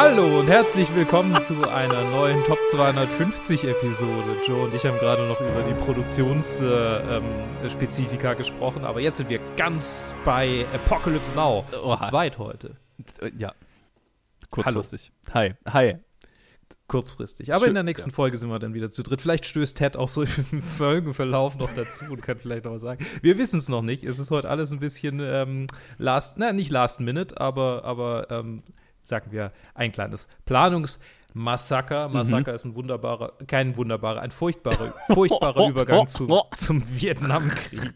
Hallo und herzlich willkommen zu einer neuen Top 250 Episode. Joe und ich haben gerade noch über die Produktionsspezifika äh, ähm, gesprochen, aber jetzt sind wir ganz bei Apocalypse Now. Oh, zu zweit heute. Ja. Kurzfristig. Hallo. Hi. Hi. Kurzfristig. Aber Schön, in der nächsten ja. Folge sind wir dann wieder zu dritt. Vielleicht stößt Ted auch so im Folgenverlauf noch dazu und kann vielleicht noch was sagen. Wir wissen es noch nicht. Es ist heute alles ein bisschen ähm, last, na, nicht last minute, aber, aber ähm, sagen wir, ein kleines Planungsmassaker. Massaker mhm. ist ein wunderbarer, kein wunderbarer, ein furchtbarer, furchtbarer Übergang zu, zum Vietnamkrieg.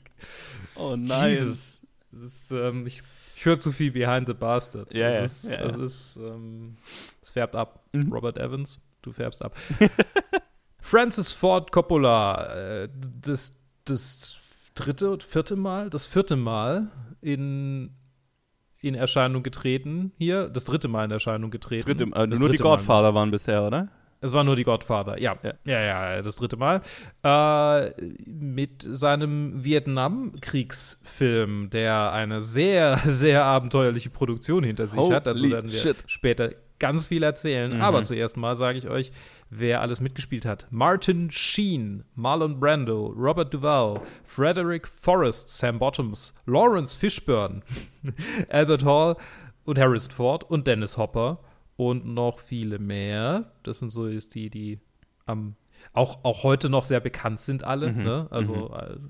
Oh nein. Jesus. Ist, ähm, ich, ich höre zu viel Behind the Bastards. Ja, es ist, ja, es ist, ähm, es färbt ab. Mhm. Robert Evans, du färbst ab. Francis Ford Coppola, äh, das, das dritte und vierte Mal, das vierte Mal in in Erscheinung getreten hier. Das dritte Mal in Erscheinung getreten. Dritte, äh, nur die Godfather Mal. waren bisher, oder? Es war nur die Godfather, ja. Ja, ja, ja das dritte Mal. Äh, mit seinem Vietnamkriegsfilm, der eine sehr, sehr abenteuerliche Produktion hinter sich Holy hat. Also werden wir shit. später ganz viel erzählen. Mhm. Aber zuerst mal sage ich euch, wer alles mitgespielt hat. Martin Sheen, Marlon Brando, Robert Duvall, Frederick Forrest, Sam Bottoms, Lawrence Fishburne, Albert Hall und Harrison Ford und Dennis Hopper und noch viele mehr. Das sind so ist die, die am auch, auch heute noch sehr bekannt sind alle. Mhm. Ne? Also, Mhm. also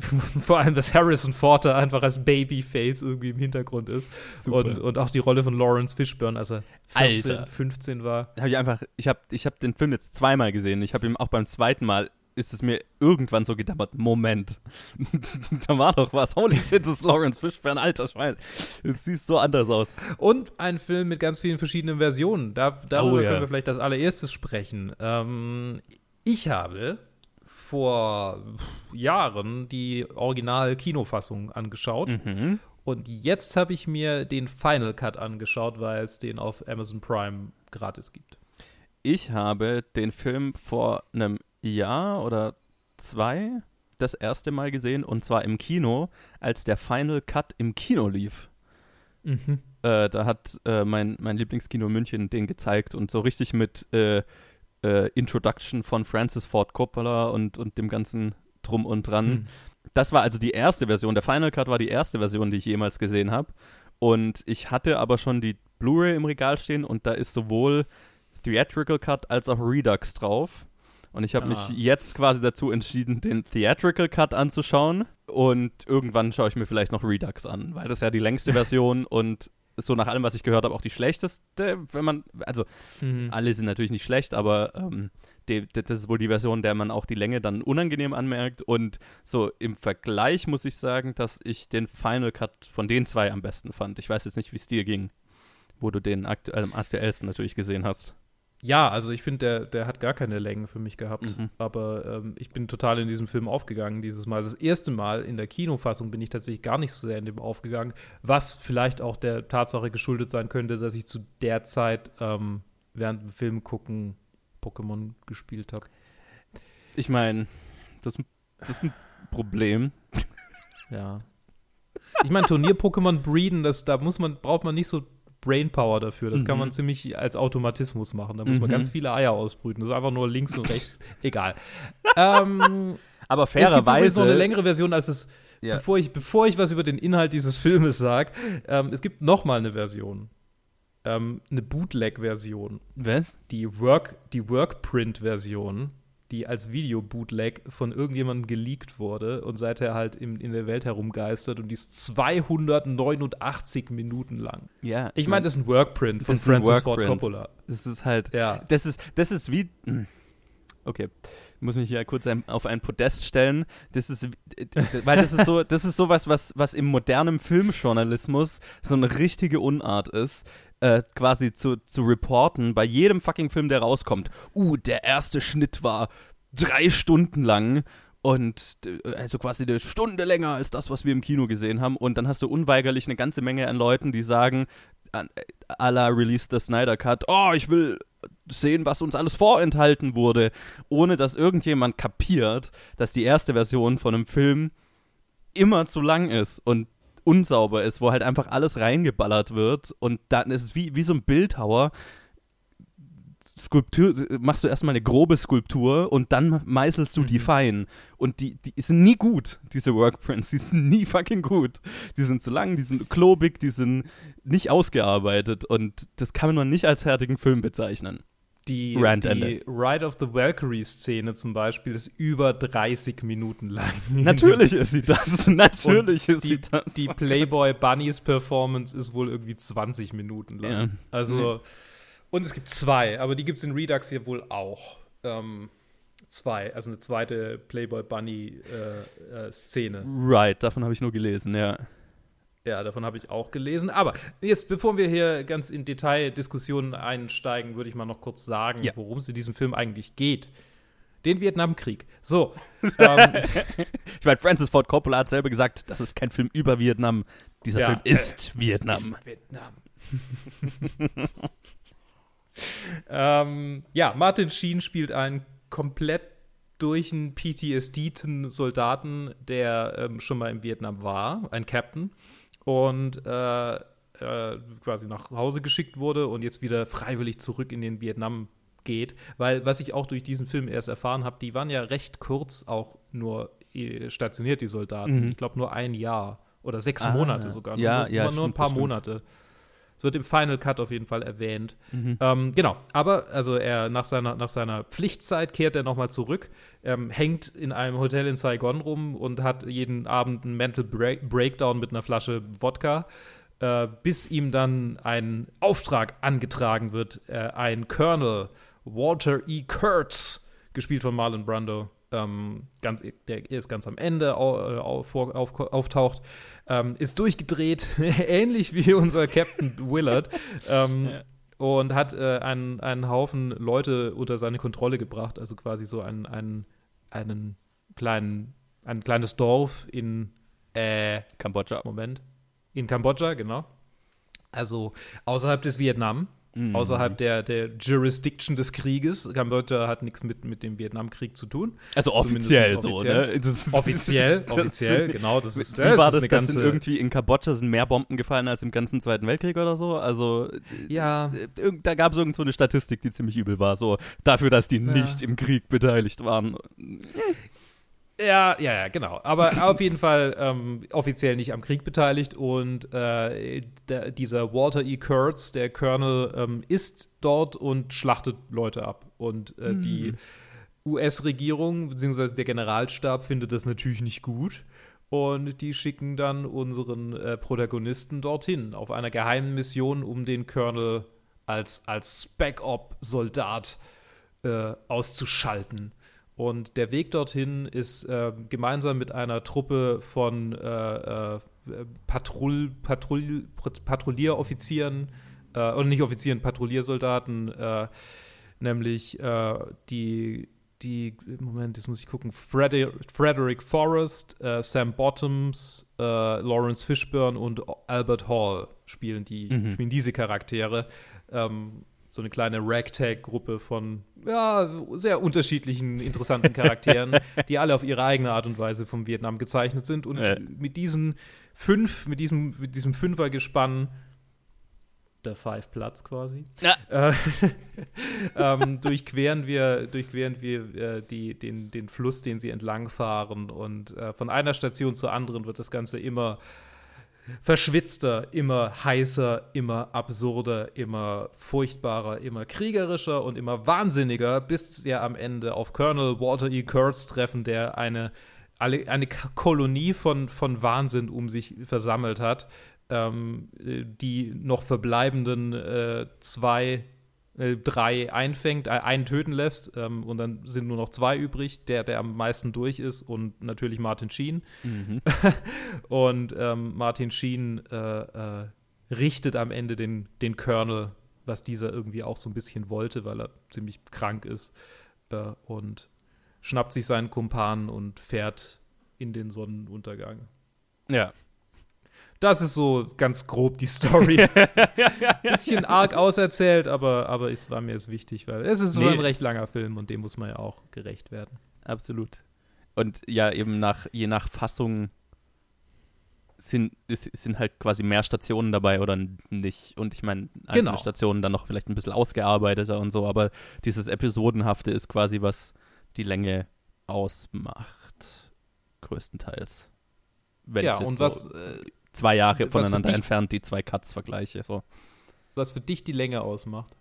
vor allem, dass Harrison Ford da einfach als Babyface irgendwie im Hintergrund ist. Super. Und, und auch die Rolle von Lawrence Fishburne, als er 14, Alter. 15 war. Hab ich einfach, ich habe ich hab den Film jetzt zweimal gesehen. Ich habe ihn auch beim zweiten Mal ist es mir irgendwann so gedammert, Moment, da war doch was. Holy shit, das ist Lawrence Fishburne, alter Schwein. Es sieht so anders aus. Und ein Film mit ganz vielen verschiedenen Versionen. Da, darüber Oh, ja. können wir vielleicht als allererstes sprechen. Ähm, ich habe vor Jahren die Original-Kinofassung angeschaut. Mhm. Und jetzt habe ich mir den Final Cut angeschaut, weil es den auf Amazon Prime gratis gibt. Ich habe den Film vor einem Jahr oder zwei das erste Mal gesehen und zwar im Kino, als der Final Cut im Kino lief. Äh, da hat äh, mein, mein Lieblingskino in München den gezeigt und so richtig mit äh, äh, Introduction von Francis Ford Coppola und, und dem ganzen Drum und Dran. Hm. Das war also die erste Version. Der Final Cut war die erste Version, die ich jemals gesehen habe. Und ich hatte aber schon die Blu-ray im Regal stehen und da ist sowohl Theatrical Cut als auch Redux drauf. Und ich habe Ah. mich jetzt quasi dazu entschieden, den Theatrical Cut anzuschauen. Und irgendwann schaue ich mir vielleicht noch Redux an, weil das ist ja die längste Version und so nach allem, was ich gehört habe, auch die schlechteste, wenn man, also Mhm. alle sind natürlich nicht schlecht, aber ähm, die, die, das ist wohl die Version, der man auch die Länge dann unangenehm anmerkt. Und so im Vergleich muss ich sagen, dass ich den Final Cut von den zwei am besten fand. Ich weiß jetzt nicht, wie es dir ging, wo du den aktu am aktuellsten natürlich gesehen hast. Ja, also ich finde, der, der hat gar keine Längen für mich gehabt. Mhm. Aber ähm, ich bin total in diesem Film aufgegangen dieses Mal. Das erste Mal in der Kinofassung bin ich tatsächlich gar nicht so sehr in dem aufgegangen, was vielleicht auch der Tatsache geschuldet sein könnte, dass ich zu der Zeit ähm, während dem Film gucken Pokémon gespielt habe. Ich meine, das, das ist ein Problem. Ja. Ich meine, Turnier-Pokémon breeden, das, da muss man, braucht man nicht so Brainpower dafür. Das kann Mhm. man ziemlich als Automatismus machen. Da muss man Mhm. ganz viele Eier ausbrüten. Das ist einfach nur links und rechts. Egal. ähm, Aber es gibt fairerweise. noch eine längere Version, als es, Ja. bevor, ich, bevor ich was über den Inhalt dieses Filmes sage, ähm, es gibt noch mal eine Version. Ähm, eine Bootleg-Version. Was? Die Work, die Workprint-Version, die als Video-Bootleg von irgendjemandem geleakt wurde und seither halt in, in der Welt herumgeistert und die ist 289 Minuten lang. Ja. Ich meine, das ist ein Workprint von Francis Ford. Coppola. das ist halt. Ja. Das ist, das ist wie. Okay. Ich muss mich hier kurz ein, auf ein Podest stellen. Das ist, äh, weil das ist so, das ist sowas, was, was im modernen Filmjournalismus so eine richtige Unart ist, äh, quasi zu, zu reporten bei jedem fucking Film, der rauskommt. Uh, der erste Schnitt war drei Stunden lang und äh, also quasi eine Stunde länger als das, was wir im Kino gesehen haben. Und dann hast du unweigerlich eine ganze Menge an Leuten, die sagen, an- äh, la Release the Snyder Cut, oh, ich will sehen, was uns alles vorenthalten wurde, ohne dass irgendjemand kapiert, dass die erste Version von einem Film immer zu lang ist und unsauber ist, wo halt einfach alles reingeballert wird und dann ist es wie, wie so ein Bildhauer. Skulptur, machst du erstmal eine grobe Skulptur und dann meißelst du mhm. die fein. Und die, die sind nie gut, diese Workprints. Die sind nie fucking gut. Die sind zu lang, die sind klobig, die sind nicht ausgearbeitet. Und das kann man nicht als fertigen Film bezeichnen die, die Ride of the Valkyrie-Szene zum Beispiel ist über 30 Minuten lang. Natürlich ist sie das. Natürlich Und ist die, sie das. Die Playboy Bunnies Performance ist wohl irgendwie 20 Minuten lang. Ja. Also, und es gibt zwei, aber die gibt es in Redux hier wohl auch. Ähm, zwei, also eine zweite Playboy Bunny-Szene. Äh, äh, right, davon habe ich nur gelesen, ja. Ja, davon habe ich auch gelesen. Aber jetzt, bevor wir hier ganz in Detaildiskussionen einsteigen, würde ich mal noch kurz sagen, ja. worum es in diesem Film eigentlich geht. Den Vietnamkrieg. So. ähm, ich meine, Francis Ford Coppola hat selber gesagt, das ist kein Film über Vietnam. Dieser ja, Film ist äh, Vietnam. Ist Vietnam. ähm, ja, Martin Sheen spielt einen komplett durch einen PTSD-ten Soldaten, der ähm, schon mal in Vietnam war, ein Captain und äh, äh, quasi nach Hause geschickt wurde und jetzt wieder freiwillig zurück in den Vietnam geht. Weil, was ich auch durch diesen Film erst erfahren habe, die waren ja recht kurz auch nur äh, stationiert, die Soldaten. Mhm. Ich glaube nur ein Jahr oder sechs ah, Monate sogar. Ja, nur, ja, nur, nur ein paar Monate. Es wird im Final Cut auf jeden Fall erwähnt. Mhm. Ähm, genau, aber also er nach seiner, nach seiner Pflichtzeit kehrt er nochmal zurück, ähm, hängt in einem Hotel in Saigon rum und hat jeden Abend einen Mental Break Breakdown mit einer Flasche Wodka, äh, bis ihm dann ein Auftrag angetragen wird. Äh, ein Colonel, Walter E. Kurtz, gespielt von Marlon Brando, ähm, ganz, der ist ganz am Ende auf, auf, auf, auftaucht, ähm, ist durchgedreht, ähnlich wie unser Captain Willard. Ähm, ja. Und hat äh, einen, einen Haufen Leute unter seine Kontrolle gebracht, also quasi so einen, einen, einen kleinen, ein kleines Dorf in äh, Kambodscha. Moment. In Kambodscha, genau. Also außerhalb des Vietnam. Mhm. Außerhalb der, der Jurisdiction des Krieges. Kambodscha hat nichts mit, mit dem Vietnamkrieg zu tun. Also offiziell, so, ne? Ist, offiziell, das, offiziell, genau. Das ist, wie das war das, das sind irgendwie in Kambodscha sind mehr Bomben gefallen als im ganzen Zweiten Weltkrieg oder so? Also, ja. Äh, da gab es irgend so eine Statistik, die ziemlich übel war, so dafür, dass die ja. nicht im Krieg beteiligt waren. Ja, ja, ja, genau. Aber auf jeden Fall ähm, offiziell nicht am Krieg beteiligt. Und äh, der, dieser Walter E. Kurtz, der Colonel, ähm, ist dort und schlachtet Leute ab. Und äh, mhm. die US-Regierung bzw. der Generalstab findet das natürlich nicht gut. Und die schicken dann unseren äh, Protagonisten dorthin, auf einer geheimen Mission, um den Colonel als, als Spec-Op-Soldat äh, auszuschalten. Und der Weg dorthin ist äh, gemeinsam mit einer Truppe von äh, äh, Patroull, Patroull, Patrouillieroffizieren, äh, und nicht Offizieren, Patrouilliersoldaten, äh, nämlich äh, die, die, Moment, jetzt muss ich gucken, Frederick, Frederick Forrest, äh, Sam Bottoms, Lawrence Fishburne und Albert Hall spielen, die, mhm. spielen diese Charaktere. Ähm, so eine kleine Ragtag-Gruppe von ja, sehr unterschiedlichen, interessanten Charakteren, die alle auf ihre eigene Art und Weise vom Vietnam gezeichnet sind. Und ja. mit diesen fünf, mit diesem, mit diesem Fünfergespann der Five-Platz quasi, ja. äh, ähm, durchqueren wir, durchqueren wir äh, die, den, den Fluss, den sie entlangfahren. Und äh, von einer Station zur anderen wird das Ganze immer verschwitzter, immer heißer, immer absurder, immer furchtbarer, immer kriegerischer und immer wahnsinniger, bis wir am Ende auf Colonel Walter E. Kurtz treffen, der eine, eine Kolonie von, von Wahnsinn um sich versammelt hat. Ähm, die noch verbleibenden äh, zwei äh, drei einfängt, äh, einen töten lässt ähm, und dann sind nur noch zwei übrig, der, der am meisten durch ist und natürlich Martin Sheen. Mhm. und ähm, Martin Sheen äh, äh, richtet am Ende den, den Colonel, was dieser irgendwie auch so ein bisschen wollte, weil er ziemlich krank ist äh, und schnappt sich seinen Kumpan und fährt in den Sonnenuntergang. Ja. Das ist so ganz grob die Story. Bisschen arg auserzählt, aber, aber es war mir jetzt wichtig, weil es ist nee. so ein recht langer Film und dem muss man ja auch gerecht werden. Absolut. Und ja, eben nach, je nach Fassung sind, sind halt quasi mehr Stationen dabei oder nicht. Und ich meine, einzelne Genau. Stationen dann noch vielleicht ein bisschen ausgearbeiteter und so, aber dieses Episodenhafte ist quasi, was die Länge ausmacht, größtenteils. Wenn ja, und so was, äh, zwei Jahre was voneinander dich- entfernt die zwei Cuts vergleiche. So. was für dich die Länge ausmacht.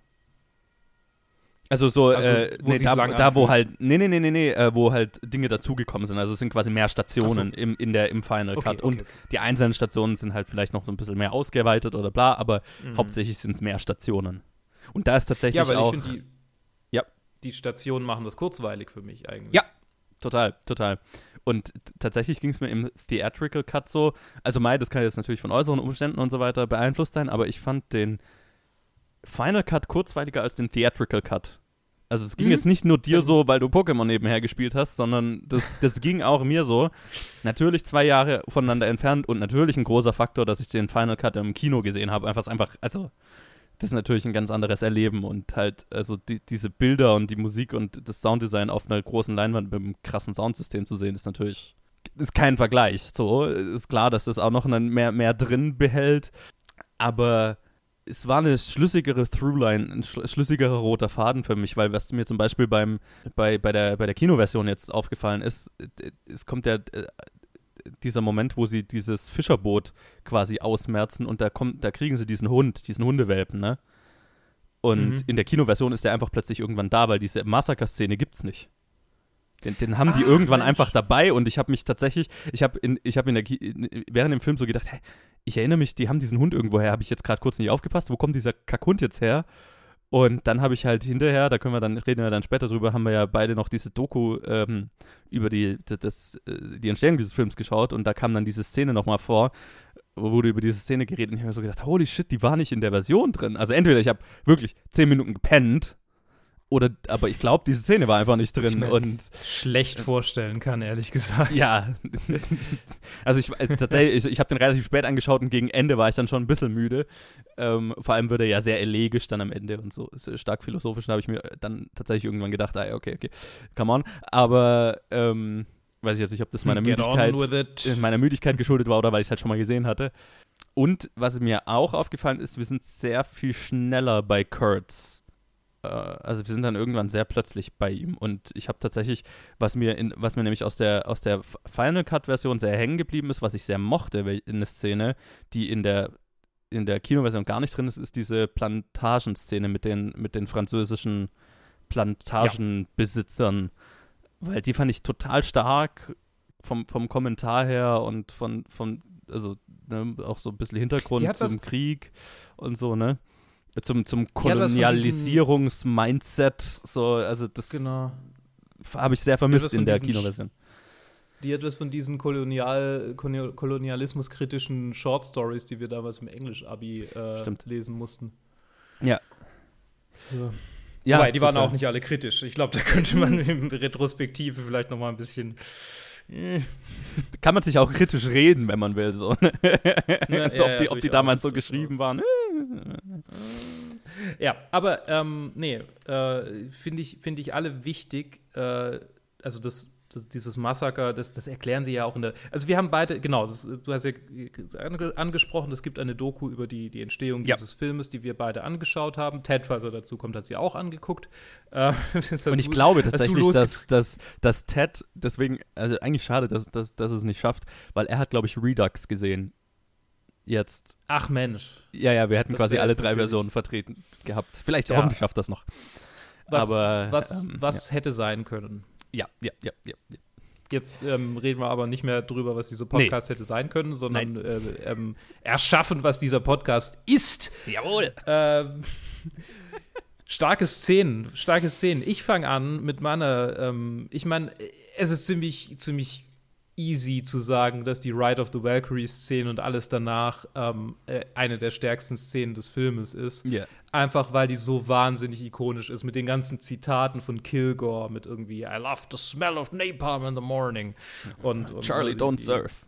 Also so, Also, äh, wo nee, da, da wo halt, nee, nee, nee, nee, nee, äh, wo halt Dinge dazugekommen sind. Also es sind quasi mehr Stationen im, in der, im Final Okay, Cut. okay, Und okay. die einzelnen Stationen sind halt vielleicht noch so ein bisschen mehr ausgeweitet oder bla, aber Mhm. hauptsächlich sind es mehr Stationen. Und da ist tatsächlich Ja, weil auch. ich finde, die, Ja. die Stationen machen das kurzweilig für mich eigentlich. Ja. Total, total. Und tatsächlich ging es mir im Theatrical Cut so, also Mai, das kann jetzt natürlich von äußeren Umständen und so weiter beeinflusst sein, aber ich fand den Final Cut kurzweiliger als den Theatrical Cut. Also es ging Mhm. jetzt nicht nur dir so, weil du Pokémon nebenher gespielt hast, sondern das, das ging auch mir so. Natürlich zwei Jahre voneinander entfernt und natürlich ein großer Faktor, dass ich den Final Cut im Kino gesehen habe. Einfach, einfach, also das ist natürlich ein ganz anderes Erleben und halt, also die, diese Bilder und die Musik und das Sounddesign auf einer großen Leinwand mit einem krassen Soundsystem zu sehen, ist natürlich ist kein Vergleich. So ist klar, dass das auch noch mehr, mehr drin behält, aber es war eine schlüssigere Throughline, ein schl schlüssigerer roter Faden für mich, weil was mir zum Beispiel beim, bei, bei, der, bei der Kinoversion jetzt aufgefallen ist, es kommt ja äh, dieser Moment, wo sie dieses Fischerboot quasi ausmerzen und da kommt, da kriegen sie diesen Hund, diesen Hundewelpen, ne? Und Mhm. in der Kinoversion ist der einfach plötzlich irgendwann da, weil diese Massaker-Szene gibt's nicht. Den, den haben die Ach, irgendwann Mensch. einfach dabei und ich habe mich tatsächlich, ich habe in, ich habe in der während dem Film so gedacht, hä, ich erinnere mich, die haben diesen Hund irgendwo her, habe ich jetzt gerade kurz nicht aufgepasst, wo kommt dieser Kackhund jetzt her? Und dann habe ich halt hinterher, da können wir dann, reden wir dann später drüber, haben wir ja beide noch diese Doku ähm, über die, das, äh, die Entstehung dieses Films geschaut und da kam dann diese Szene nochmal vor, wo wurde über diese Szene geredet und ich habe mir so gedacht, holy shit, die war nicht in der Version drin. Also entweder ich habe wirklich zehn Minuten gepennt oder, aber ich glaube, diese Szene war einfach nicht Ich drin und Schlecht vorstellen kann, ehrlich gesagt. ja, also ich also tatsächlich, ich, ich habe den relativ spät angeschaut und gegen Ende war ich dann schon ein bisschen müde. Ähm, vor allem wird er ja sehr elegisch dann am Ende und so äh, stark philosophisch. Da habe ich mir dann tatsächlich irgendwann gedacht, ah, ja, okay, okay, come on. Aber ähm, weiß ich jetzt nicht, ob das meiner Müdigkeit, äh, meiner Müdigkeit geschuldet war oder weil ich es halt schon mal gesehen hatte. Und was mir auch aufgefallen ist, wir sind sehr viel schneller bei Kurtz. Äh, also wir sind dann irgendwann sehr plötzlich bei ihm. Und ich habe tatsächlich, was mir, in, was mir nämlich aus der, aus der Final Cut-Version sehr hängen geblieben ist, was ich sehr mochte in der Szene, die in der in der Kinoversion gar nicht drin ist, ist diese Plantagenszene mit den, mit den französischen Plantagenbesitzern. Weil die fand ich total stark vom, vom Kommentar her und von, von also ne, auch so ein bisschen Hintergrund zum Krieg und so, ne? Zum, zum Kolonialisierungs-Mindset, so, also das Genau. habe ich sehr vermisst in der Kinoversion. Die hat was von diesen Kolonial, Kolonial- kolonialismuskritischen Short Stories, die wir damals im Englisch-Abi äh, lesen mussten. Ja. Ja. Ja, Wobei, die waren total. auch nicht alle kritisch. Ich glaube, da könnte man in Retrospektive vielleicht noch mal ein bisschen. Kann man sich auch kritisch reden, wenn man will, so. ne? ja, ob die, ja, ob die damals so geschrieben waren. Ja, aber ähm, nee, äh, finde ich, find ich alle wichtig. Äh, also das, das, dieses Massaker, das, das erklären sie ja auch in der. Also wir haben beide, genau, das, du hast ja ange, angesprochen, es gibt eine Doku über die, die Entstehung Ja. dieses Filmes, die wir beide angeschaut haben. Ted, falls er dazu kommt, hat sie auch angeguckt. Äh, Und ich du- glaube tatsächlich, dass, dass, dass Ted, deswegen, also eigentlich schade, dass, dass, dass es nicht schafft, weil er hat, glaube ich, Redux gesehen. Jetzt. Ach Mensch, Ja, ja, wir hätten quasi alle drei natürlich- Versionen vertreten gehabt. Vielleicht, Ja. hoffentlich schafft das noch. was, Aber, was, ähm, was hätte sein können? Ja, ja, ja, ja. ja. Jetzt ähm, reden wir aber nicht mehr drüber, was dieser Podcast hätte sein können, sondern äh, ähm, erschaffen, was dieser Podcast ist. Jawohl. Ähm, starke Szenen, starke Szenen. Ich fange an mit meiner, ähm, ich meine, es ist ziemlich, ziemlich easy zu sagen, dass die Ride of the Valkyrie-Szene und alles danach ähm, äh, eine der stärksten Szenen des Filmes ist. Ja. Einfach weil die so wahnsinnig ikonisch ist, mit den ganzen Zitaten von Kilgore, mit irgendwie I love the smell of napalm in the morning. Und, und Charlie, äh, don't die- surf.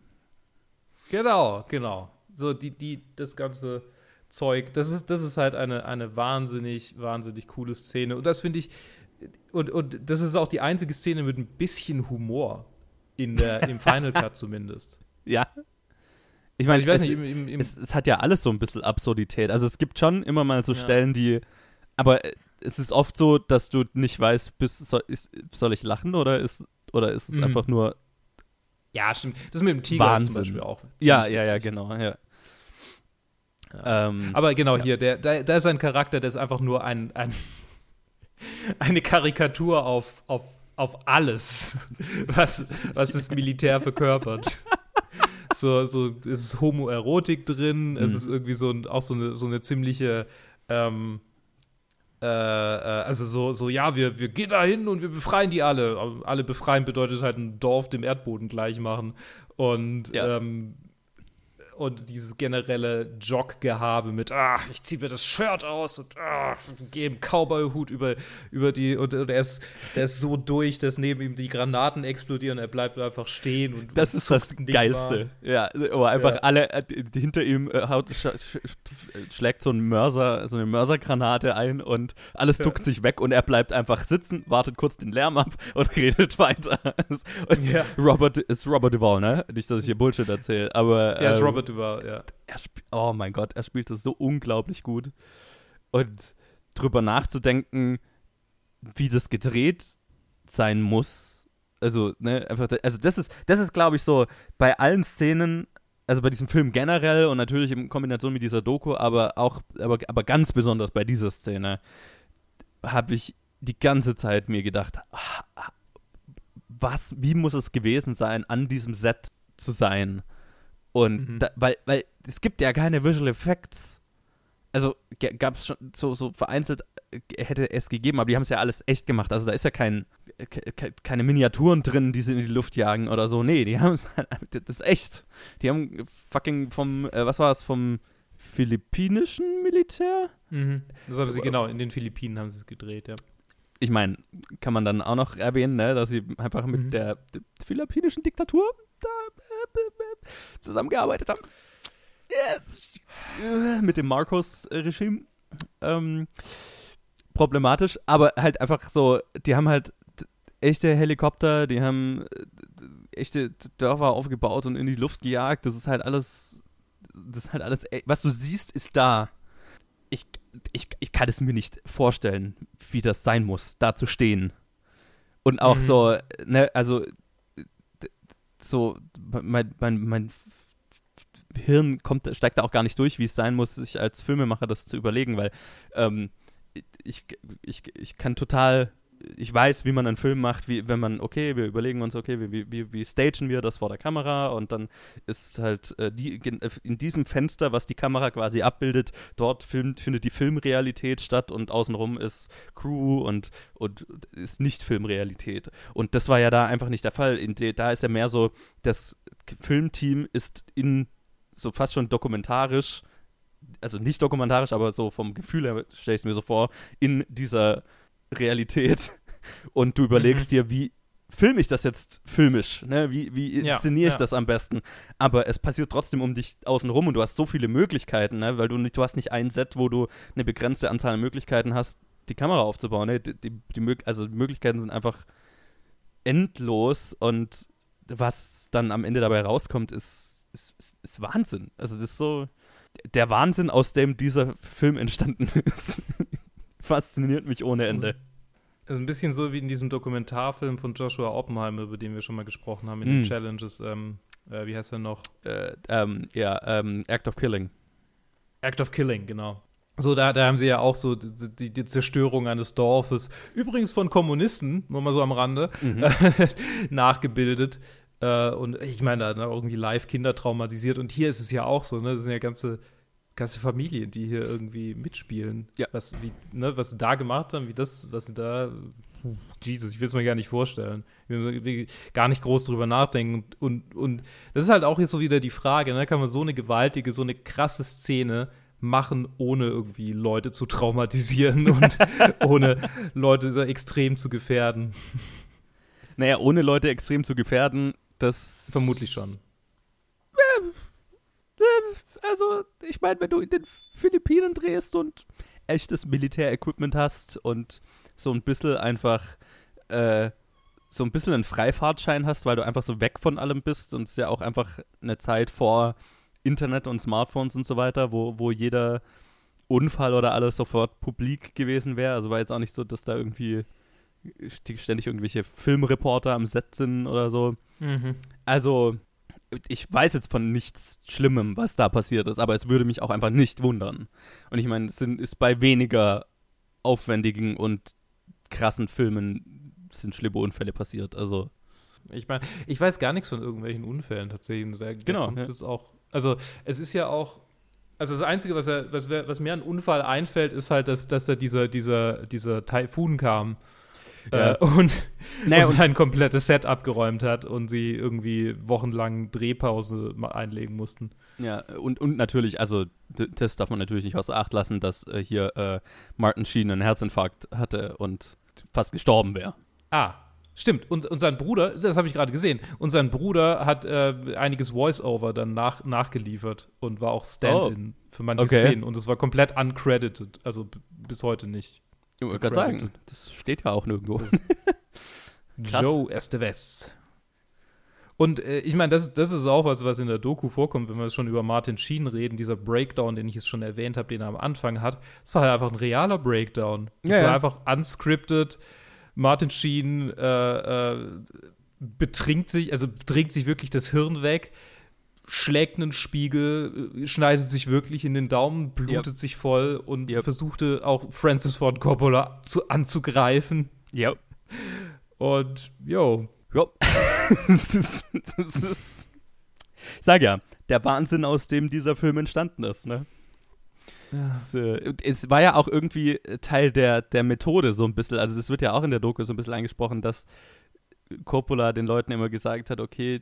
Genau, genau. So, die, die, das ganze Zeug, das ist, das ist halt eine, eine wahnsinnig, wahnsinnig coole Szene. Und das finde ich, und, und das ist auch die einzige Szene mit ein bisschen Humor in der, im Final Cut zumindest. Ja. Ich meine, ich weiß es, nicht, im, im, es, es, hat ja alles so ein bisschen Absurdität. Also es gibt schon immer mal so ja. Stellen, die. Aber äh, es ist oft so, dass du nicht weißt, bis, soll, ist, soll ich lachen oder ist, oder ist es mhm. einfach nur. Ja, stimmt. Das mit dem Tiger Wahnsinn. zum Beispiel auch. Ja, ja, ja, genau. Ja. Ja. Ähm, Aber genau ja. hier, der, da, da ist ein Charakter, der ist einfach nur ein, ein eine Karikatur auf, auf, auf alles, was, was das Militär verkörpert. so, so es ist Homoerotik drin, mhm. es ist irgendwie so auch so eine, so eine ziemliche ähm, äh, äh, also so, so, ja, wir, wir gehen da hin und wir befreien die alle. Alle befreien bedeutet halt ein Dorf dem Erdboden gleich machen. Und ja. ähm, und dieses generelle Jog-Gehabe mit, ah, ich ziehe mir das Shirt aus und ah, gehe im Cowboy-Hut über, über die, und, und er, ist, er ist so durch, dass neben ihm die Granaten explodieren, er bleibt einfach stehen und Das ist das Geilste. Mal. Ja, wo einfach ja. alle äh, hinter ihm äh, haut, sch, sch, schlägt so ein Mörser, so eine Mörsergranate ein und alles duckt ja. sich weg und er bleibt einfach sitzen, wartet kurz den Lärm ab und redet weiter. und ja. Robert ist Robert Duvall, ne? Nicht, dass ich hier Bullshit erzähle, aber. Ist ähm, Robert Robert Duvall, ja. oh mein Gott, er spielt das so unglaublich gut. Und drüber nachzudenken, wie das gedreht sein muss. Also, ne, einfach, also das ist, das ist, glaube ich, so bei allen Szenen, also bei diesem Film generell und natürlich in Kombination mit dieser Doku, aber auch, aber, aber ganz besonders bei dieser Szene, habe ich die ganze Zeit mir gedacht, was, wie muss es gewesen sein, an diesem Set zu sein? Und mhm. da, weil, weil es gibt ja keine Visual Effects. Also gab es schon so, so vereinzelt, äh, hätte es gegeben, aber die haben es ja alles echt gemacht. Also da ist ja kein, keine Miniaturen drin, die sie in die Luft jagen oder so. Nee, die haben es halt, das ist echt. Die haben fucking vom, äh, was war es, vom philippinischen Militär? Mhm. Das haben sie, genau, in den Philippinen haben sie es gedreht, ja. Ich meine, kann man dann auch noch erwähnen, ne, dass sie einfach mit mhm. der, der philippinischen Diktatur zusammengearbeitet haben. Mit dem Marcos-Regime. Ähm, problematisch, aber halt einfach so, die haben halt echte Helikopter, die haben äh, echte Dörfer aufgebaut und in die Luft gejagt. Das ist halt alles, das ist halt alles, was du siehst, ist da. Ich, ich, ich kann es mir nicht vorstellen, wie das sein muss, da zu stehen. Und auch mhm. so, ne, also so, mein, mein, mein Hirn kommt, steigt da auch gar nicht durch, wie es sein muss, sich als Filmemacher das zu überlegen, weil ähm, ich, ich, ich kann total, ich weiß, wie man einen Film macht, wie wenn man, okay, wir überlegen uns, okay, wie, wie, wie stagen wir das vor der Kamera und dann ist halt äh, die, in diesem Fenster, was die Kamera quasi abbildet, dort filmt, findet die Filmrealität statt und außenrum ist Crew und, und ist nicht Filmrealität. Und das war ja da einfach nicht der Fall. De, da ist ja mehr so, das Filmteam ist in so fast schon dokumentarisch, also nicht dokumentarisch, aber so vom Gefühl her stelle ich es mir so vor, in dieser Realität. Und du überlegst mhm. dir, wie filme ich das jetzt filmisch? Ne? Wie, wie inszeniere ich ja. das am besten? Aber es passiert trotzdem um dich außen rum und du hast so viele Möglichkeiten, ne? weil du, nicht, du hast nicht ein Set, wo du eine begrenzte Anzahl an Möglichkeiten hast, die Kamera aufzubauen. Ne? Die, die, die, also die Möglichkeiten sind einfach endlos und was dann am Ende dabei rauskommt, ist ist, ist, ist Wahnsinn. Also das ist so der Wahnsinn, aus dem dieser Film entstanden ist. Fasziniert mich ohne Ende. Das ist ein bisschen so wie in diesem Dokumentarfilm von Joshua Oppenheimer, über den wir schon mal gesprochen haben, in mm. den Challenges. Ähm, äh, wie heißt er noch? Äh, ähm, ja, ähm, Act of Killing. Act of Killing, genau. So, da, da haben sie ja auch so die, die, Zerstörung eines Dorfes, übrigens von Kommunisten, nur mal so am Rande, mhm. nachgebildet. Äh, und ich meine, da irgendwie live Kinder traumatisiert. Und hier ist es ja auch so, ne? Das sind ja ganze, ganze Familien, die hier irgendwie mitspielen. Ja. Was, wie, ne, was sie da gemacht haben, wie das, was sie da. Jesus, ich will es mir gar nicht vorstellen. Ich will gar nicht groß drüber nachdenken. Und, und, und das ist halt auch hier so wieder die Frage, ne? Kann man so eine gewaltige, so eine krasse Szene machen, ohne irgendwie Leute zu traumatisieren und ohne Leute extrem zu gefährden. Naja, ohne Leute extrem zu gefährden, das vermutlich schon. Also, ich meine, wenn du in den Philippinen drehst und echtes Militärequipment hast und so ein bisschen einfach äh, so ein bisschen einen Freifahrtschein hast, weil du einfach so weg von allem bist und es ja auch einfach eine Zeit vor Internet und Smartphones und so weiter, wo, wo jeder Unfall oder alles sofort publik gewesen wäre. Also war jetzt auch nicht so, dass da irgendwie ständig irgendwelche Filmreporter am Set sind oder so. Mhm. Also, ich weiß jetzt von nichts Schlimmem, was da passiert ist, aber es würde mich auch einfach nicht wundern. Und ich meine, es sind, ist bei weniger aufwendigen und krassen Filmen sind schlimme Unfälle passiert. Also. Ich meine, ich weiß gar nichts von irgendwelchen Unfällen tatsächlich. Da, genau. Ja. auch, also, es ist ja auch also das Einzige, was, er, was, was, mir an Unfall einfällt, ist halt, dass, dass da dieser, dieser, dieser Taifun kam ja. äh, und, naja, und, ein komplettes Set abgeräumt hat und sie irgendwie wochenlang Drehpause einlegen mussten. Ja, und, und natürlich, also das darf man natürlich nicht außer Acht lassen, dass äh, hier äh, Martin Sheen einen Herzinfarkt hatte und fast gestorben wäre. Ah, Stimmt, und, und sein Bruder, das habe ich gerade gesehen, und sein Bruder hat äh, einiges Voice-Over dann nach, nachgeliefert und war auch Stand-in oh. für manche okay. Szenen und es war komplett uncredited, also bis heute nicht. Ich wollte gerade sagen, das steht ja auch nirgendwo. Joe Estevez. Und äh, ich meine, das, das ist auch was, was in der Doku vorkommt, wenn wir schon über Martin Sheen reden, dieser Breakdown, den ich jetzt schon erwähnt habe, den er am Anfang hat. Das war halt einfach ein realer Breakdown. Das ja, war ja. einfach unscripted. Martin Sheen äh, äh, betrinkt sich, also trinkt sich wirklich das Hirn weg schlägt einen Spiegel, äh, schneidet sich wirklich in den Daumen, blutet yep. sich voll und yep. versuchte auch Francis Ford Coppola zu, anzugreifen. Ja. Und, yo. Jo. das ist, das ist, ich sag ja, der Wahnsinn, aus dem dieser Film entstanden ist, ne? Ja. Es, äh, es, war ja auch irgendwie Teil der, der Methode so ein bisschen, also es wird ja auch in der Doku so ein bisschen angesprochen, dass Coppola den Leuten immer gesagt hat, okay,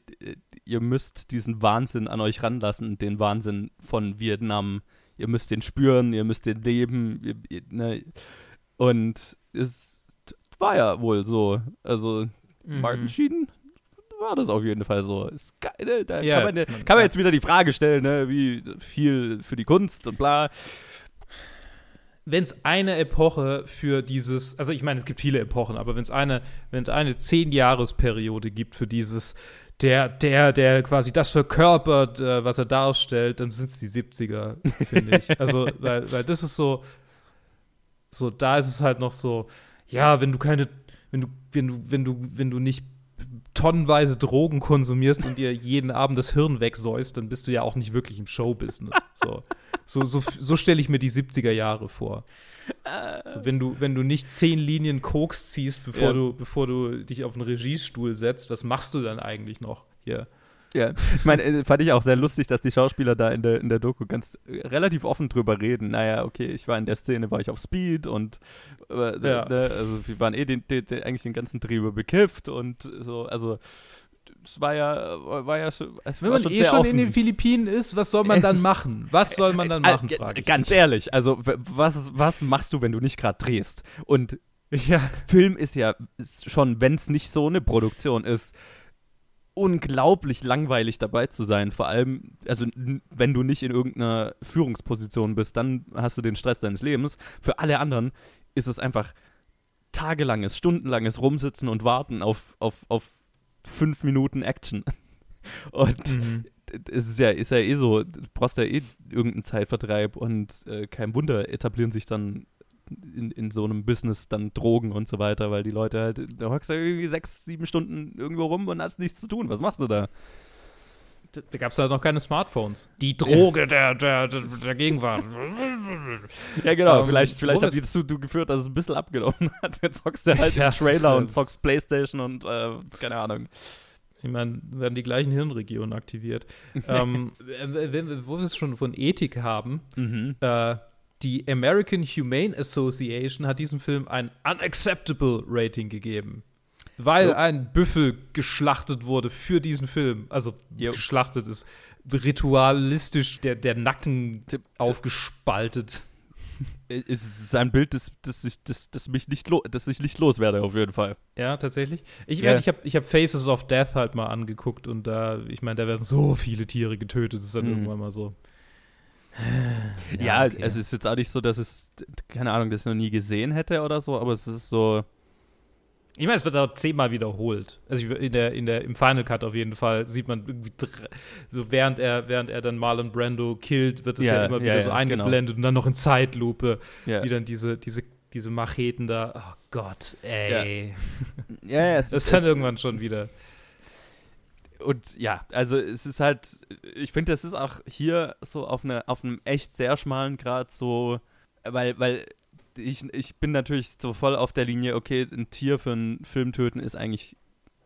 ihr müsst diesen Wahnsinn an euch ranlassen, den Wahnsinn von Vietnam. Ihr müsst den spüren, ihr müsst den leben. Ihr, ihr, ne? Und es war ja wohl so. Also mhm. Martin Sheen war das auf jeden Fall so. Ist geil, ne? Da ja, kann, man, kann man jetzt wieder die Frage stellen, ne? wie viel für die Kunst und bla wenn es eine Epoche für dieses, also ich meine, es gibt viele Epochen, aber wenn es eine, wenn es eine Zehn-Jahres-Periode gibt für dieses, der, der, der quasi das verkörpert, äh, was er darstellt, dann sind es die 70er, finde ich. Also, weil, weil das ist so, so, da ist es halt noch so, ja, wenn du keine, wenn du, wenn du, wenn du, wenn du nicht tonnenweise Drogen konsumierst und dir jeden Abend das Hirn wegsäust, dann bist du ja auch nicht wirklich im Showbusiness. So. So, so, so stelle ich mir die 70er Jahre vor. So, wenn, du, wenn du nicht zehn Linien Koks ziehst, bevor, ja. du, bevor du dich auf einen Regiestuhl setzt, was machst du dann eigentlich noch hier? Ja, ich meine, äh, fand ich auch sehr lustig, dass die Schauspieler da in der, in der Doku ganz äh, relativ offen drüber reden. Naja, okay, ich war in der Szene, war ich auf Speed und äh, ja. ne, also wir waren eh den, den, den, eigentlich den ganzen Dreh bekifft und so, also es war ja, war ja schon, es Wenn man schon eh schon offen. in den Philippinen ist, was soll man dann machen? Was soll man dann machen, frage ich. Ganz ehrlich, also was, was machst du, wenn du nicht gerade drehst? Und ja. Film ist ja ist schon, wenn es nicht so eine Produktion ist, unglaublich langweilig dabei zu sein. Vor allem, also wenn du nicht in irgendeiner Führungsposition bist, dann hast du den Stress deines Lebens. Für alle anderen ist es einfach tagelanges, stundenlanges Rumsitzen und Warten auf, auf, auf fünf Minuten Action. Und mhm. es ist ja, ist ja eh so, du brauchst ja eh irgendeinen Zeitvertreib und äh, kein Wunder etablieren sich dann in, in so einem Business dann Drogen und so weiter, weil die Leute halt, da hockst du irgendwie sechs, sieben Stunden irgendwo rum und hast nichts zu tun. Was machst du da? Da gab es halt noch keine Smartphones. Die Droge der, der, der, Gegenwart. ja, genau. Um, vielleicht vielleicht hat die dazu geführt, dass es ein bisschen abgenommen hat. Jetzt zockst du halt ja, im Trailer und zockst Playstation und äh, keine Ahnung. Ich meine, werden die gleichen Hirnregionen aktiviert. ähm, wenn, wo wir es schon von Ethik haben, mhm. äh, die American Humane Association hat diesem Film ein Unacceptable Rating gegeben weil jo. ein Büffel geschlachtet wurde für diesen Film. Also jo. geschlachtet ist ritualistisch der, der Nacken Tipp, aufgespaltet. Es ist ein Bild, das, das, ich, das, das, mich nicht das ich nicht loswerde, auf jeden Fall. Ja, tatsächlich. Ich, yeah. ich habe ich hab Faces of Death halt mal angeguckt und da, ich meine, da werden so viele Tiere getötet, das ist dann mhm. irgendwann mal so. Ja, ja okay. es ist jetzt auch nicht so, dass es, keine Ahnung, das noch nie gesehen hätte oder so, aber es ist so, Ich meine, es wird auch zehnmal wiederholt. Also in der, in der, im Final Cut auf jeden Fall sieht man irgendwie, so während er, während er dann Marlon Brando killt, wird es ja, ja immer wieder ja, so genau. eingeblendet genau. und dann noch in Zeitlupe, wie dann diese, diese, diese Macheten da. Oh Gott, ey. Ja, ja, es das ist dann irgendwann schon wieder. Und ja, also es ist halt, ich finde, das ist auch hier so auf, eine, auf einem echt sehr schmalen Grad so, weil, weil ich, ich bin natürlich so voll auf der Linie, okay, ein Tier für einen Film töten ist eigentlich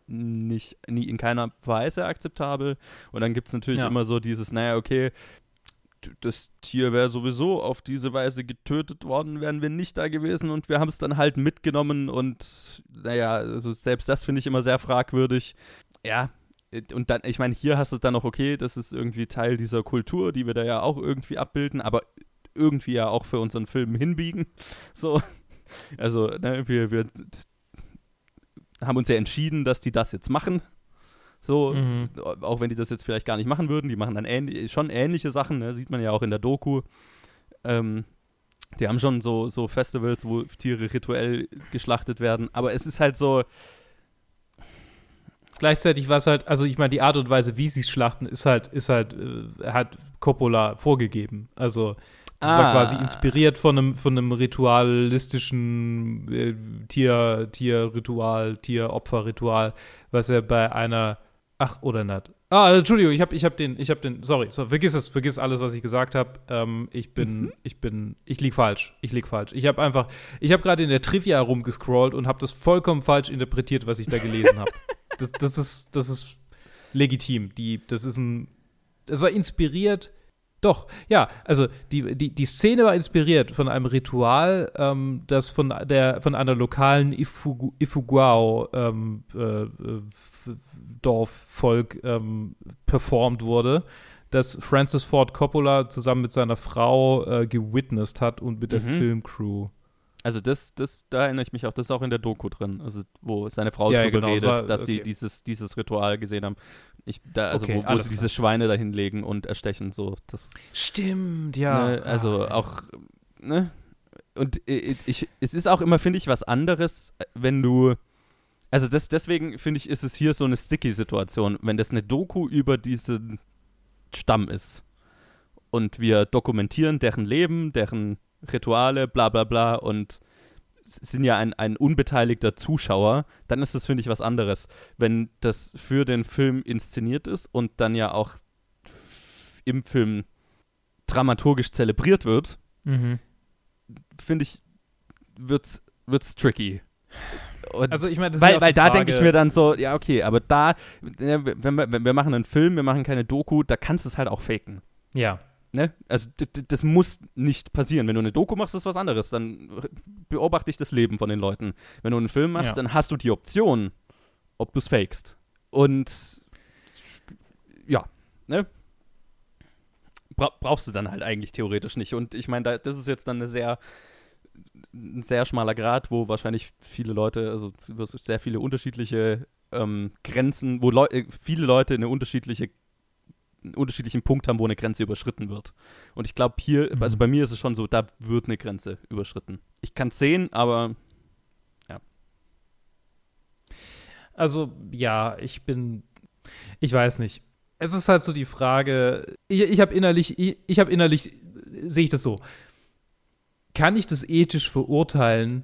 nicht, nie in keiner Weise akzeptabel. Und dann gibt es natürlich ja. immer so dieses, naja, okay, das Tier wäre sowieso auf diese Weise getötet worden, wären wir nicht da gewesen und wir haben es dann halt mitgenommen und naja, also selbst das finde ich immer sehr fragwürdig. Ja, und dann, ich meine, hier hast du es dann noch okay, das ist irgendwie Teil dieser Kultur, die wir da ja auch irgendwie abbilden, aber irgendwie ja auch für unseren Film hinbiegen. So. Also, ne, wir, wir haben uns ja entschieden, dass die das jetzt machen. So, mhm. auch wenn die das jetzt vielleicht gar nicht machen würden, die machen dann ähn schon ähnliche Sachen, ne? sieht man ja auch in der Doku. Ähm, die haben schon so, so Festivals, wo Tiere rituell geschlachtet werden, aber es ist halt so. Gleichzeitig war es halt, also ich meine, die Art und Weise, wie sie es schlachten, ist halt, ist halt, äh, hat Coppola vorgegeben. Also das ah. war quasi inspiriert von einem, von einem ritualistischen äh, Tier, Tierritual, Tieropferritual, was er bei einer Ach, oder nicht. Ah, Entschuldigung, ich habe ich hab den, ich habe den, sorry, so, vergiss es, vergiss alles, was ich gesagt habe. Ähm, ich bin, mhm. ich bin, ich lieg falsch, ich lieg falsch. Ich habe einfach, ich habe gerade in der Trivia rumgescrollt und habe das vollkommen falsch interpretiert, was ich da gelesen habe. das, das ist, das ist legitim. Die, das ist ein, das war inspiriert doch, ja, also die, die, die Szene war inspiriert von einem Ritual, ähm, das von, der, von einer lokalen Ifugu, Ifuguao ähm, äh, Dorfvolk ähm, performt wurde, das Francis Ford Coppola zusammen mit seiner Frau äh, gewitnessed hat und mit der mhm. Filmcrew. Also das, das, da erinnere ich mich auch, das ist auch in der Doku drin, also wo seine Frau ja, darüber genau, redet, war, dass okay. sie dieses, dieses Ritual gesehen haben. Ich, da, also okay, wo, wo sie diese Schweine da hinlegen und erstechen, so. Das, Stimmt, ja. Ne, also ah, auch, ne? Und äh, ich, es ist auch immer, finde ich, was anderes, wenn du, also das, deswegen finde ich, ist es hier so eine sticky-Situation, wenn das eine Doku über diesen Stamm ist und wir dokumentieren deren Leben, deren Rituale, bla bla bla und sind ja ein, ein unbeteiligter Zuschauer, dann ist das, finde ich, was anderes. Wenn das für den Film inszeniert ist und dann ja auch im Film dramaturgisch zelebriert wird, mhm. finde ich, wird's, wird's tricky. Und also ich meine, weil, weil da denke ich mir dann so, ja okay, aber da, wenn wir, wenn wir machen einen Film, wir machen keine Doku, da kannst du es halt auch faken. Ja. Ne? Also das muss nicht passieren. Wenn du eine Doku machst, ist was anderes. Dann beobachte ich das Leben von den Leuten. Wenn du einen Film machst, ja. dann hast du die Option, ob du es fakest. Und ja, ne? Bra brauchst du dann halt eigentlich theoretisch nicht. Und ich meine, da, das ist jetzt dann eine sehr ein sehr schmaler Grad, wo wahrscheinlich viele Leute, also sehr viele unterschiedliche ähm, Grenzen, wo Leu äh, viele Leute eine unterschiedliche einen unterschiedlichen Punkt haben, wo eine Grenze überschritten wird. Und ich glaube, hier, mhm. also bei mir ist es schon so, da wird eine Grenze überschritten. Ich kann es sehen, aber ja. Also, ja, ich bin, ich weiß nicht. Es ist halt so die Frage, ich, ich habe innerlich, ich, ich habe innerlich, sehe ich das so. Kann ich das ethisch verurteilen,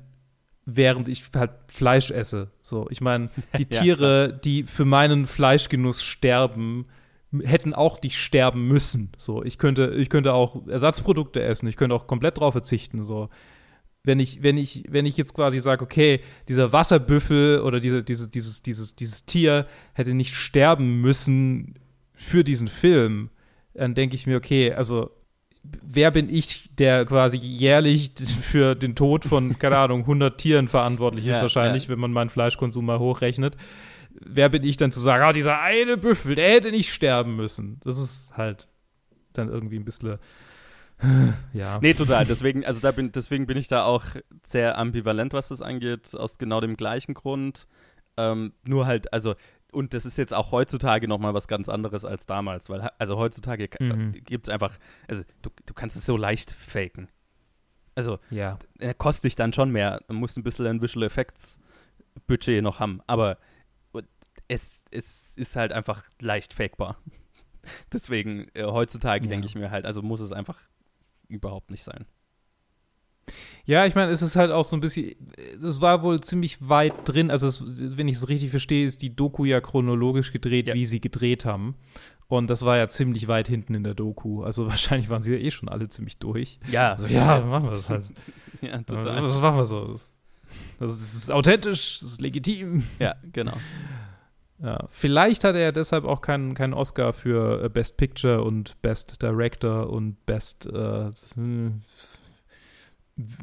während ich halt Fleisch esse? So, ich meine, die Tiere, ja, die für meinen Fleischgenuss sterben, hätten auch nicht sterben müssen. So, ich könnte, ich könnte auch Ersatzprodukte essen, ich könnte auch komplett drauf verzichten. So, wenn ich, wenn ich, wenn ich jetzt quasi sage, okay, dieser Wasserbüffel oder diese, diese, dieses, dieses, dieses Tier hätte nicht sterben müssen für diesen Film, dann denke ich mir, okay, also wer bin ich, der quasi jährlich für den Tod von, keine Ahnung, 100 Tieren verantwortlich ist, ja, wahrscheinlich, ja. wenn man meinen Fleischkonsum mal hochrechnet wer bin ich dann zu sagen, ah, dieser eine Büffel, der hätte nicht sterben müssen. Das ist halt dann irgendwie ein bisschen. Ja. Nee, total. Deswegen, also da bin, deswegen bin ich da auch sehr ambivalent, was das angeht, aus genau dem gleichen Grund. Ähm, nur halt, also, und das ist jetzt auch heutzutage nochmal was ganz anderes als damals, weil, also heutzutage mhm. gibt es einfach, also du, du kannst es so leicht faken. Also, ja. kostet dich dann schon mehr. Du musst ein bisschen an Visual Effects Budget noch haben. Aber es, es ist halt einfach leicht fakebar. Deswegen, äh, heutzutage ja. denke ich mir halt, also muss es einfach überhaupt nicht sein. Ja, ich meine, es ist halt auch so ein bisschen, es war wohl ziemlich weit drin, also es, wenn ich es richtig verstehe, ist die Doku ja chronologisch gedreht, ja. wie sie gedreht haben. Und das war ja ziemlich weit hinten in der Doku. Also wahrscheinlich waren sie ja eh schon alle ziemlich durch. Ja. Also, ja, machen wir das halt. ja, total. Das machen wir so. Das, das ist authentisch, das ist legitim. Ja, genau. Ja, vielleicht hat er deshalb auch keinen, keinen Oscar für äh, Best Picture und Best Director und Best äh, hm,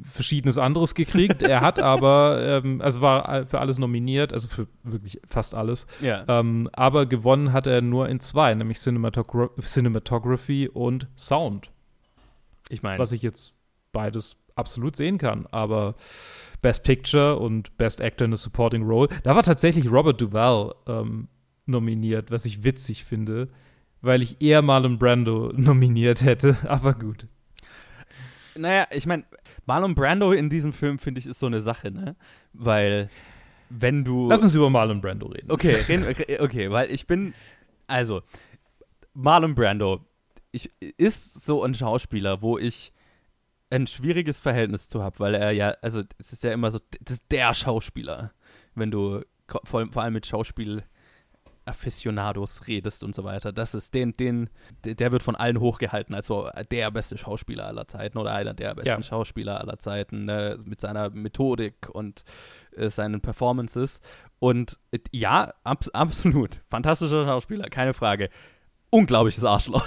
verschiedenes anderes gekriegt. er hat aber, ähm, also war für alles nominiert, also für wirklich fast alles. Ja. Ähm, aber gewonnen hat er nur in zwei, nämlich Cinematogra Cinematography und Sound. Ich meine. Was ich jetzt beides absolut sehen kann, aber Best Picture und Best Actor in a Supporting Role. Da war tatsächlich Robert Duvall ähm, nominiert, was ich witzig finde, weil ich eher Marlon Brando nominiert hätte, aber gut. Naja, ich meine, Marlon Brando in diesem Film, finde ich, ist so eine Sache, ne? Weil, wenn du. Lass uns über Marlon Brando reden. Okay, reden, okay, weil ich bin. Also, Marlon Brando ich, ist so ein Schauspieler, wo ich ein schwieriges Verhältnis zu habe, weil er ja, also es ist ja immer so, das ist der Schauspieler, wenn du vor, vor allem mit Schauspiel Aficionados redest und so weiter. Das ist den, den, der wird von allen hochgehalten als der beste Schauspieler aller Zeiten oder einer der besten ja. Schauspieler aller Zeiten ne, mit seiner Methodik und äh, seinen Performances. Und äh, ja, ab, absolut. Fantastischer Schauspieler, keine Frage. Unglaubliches Arschloch.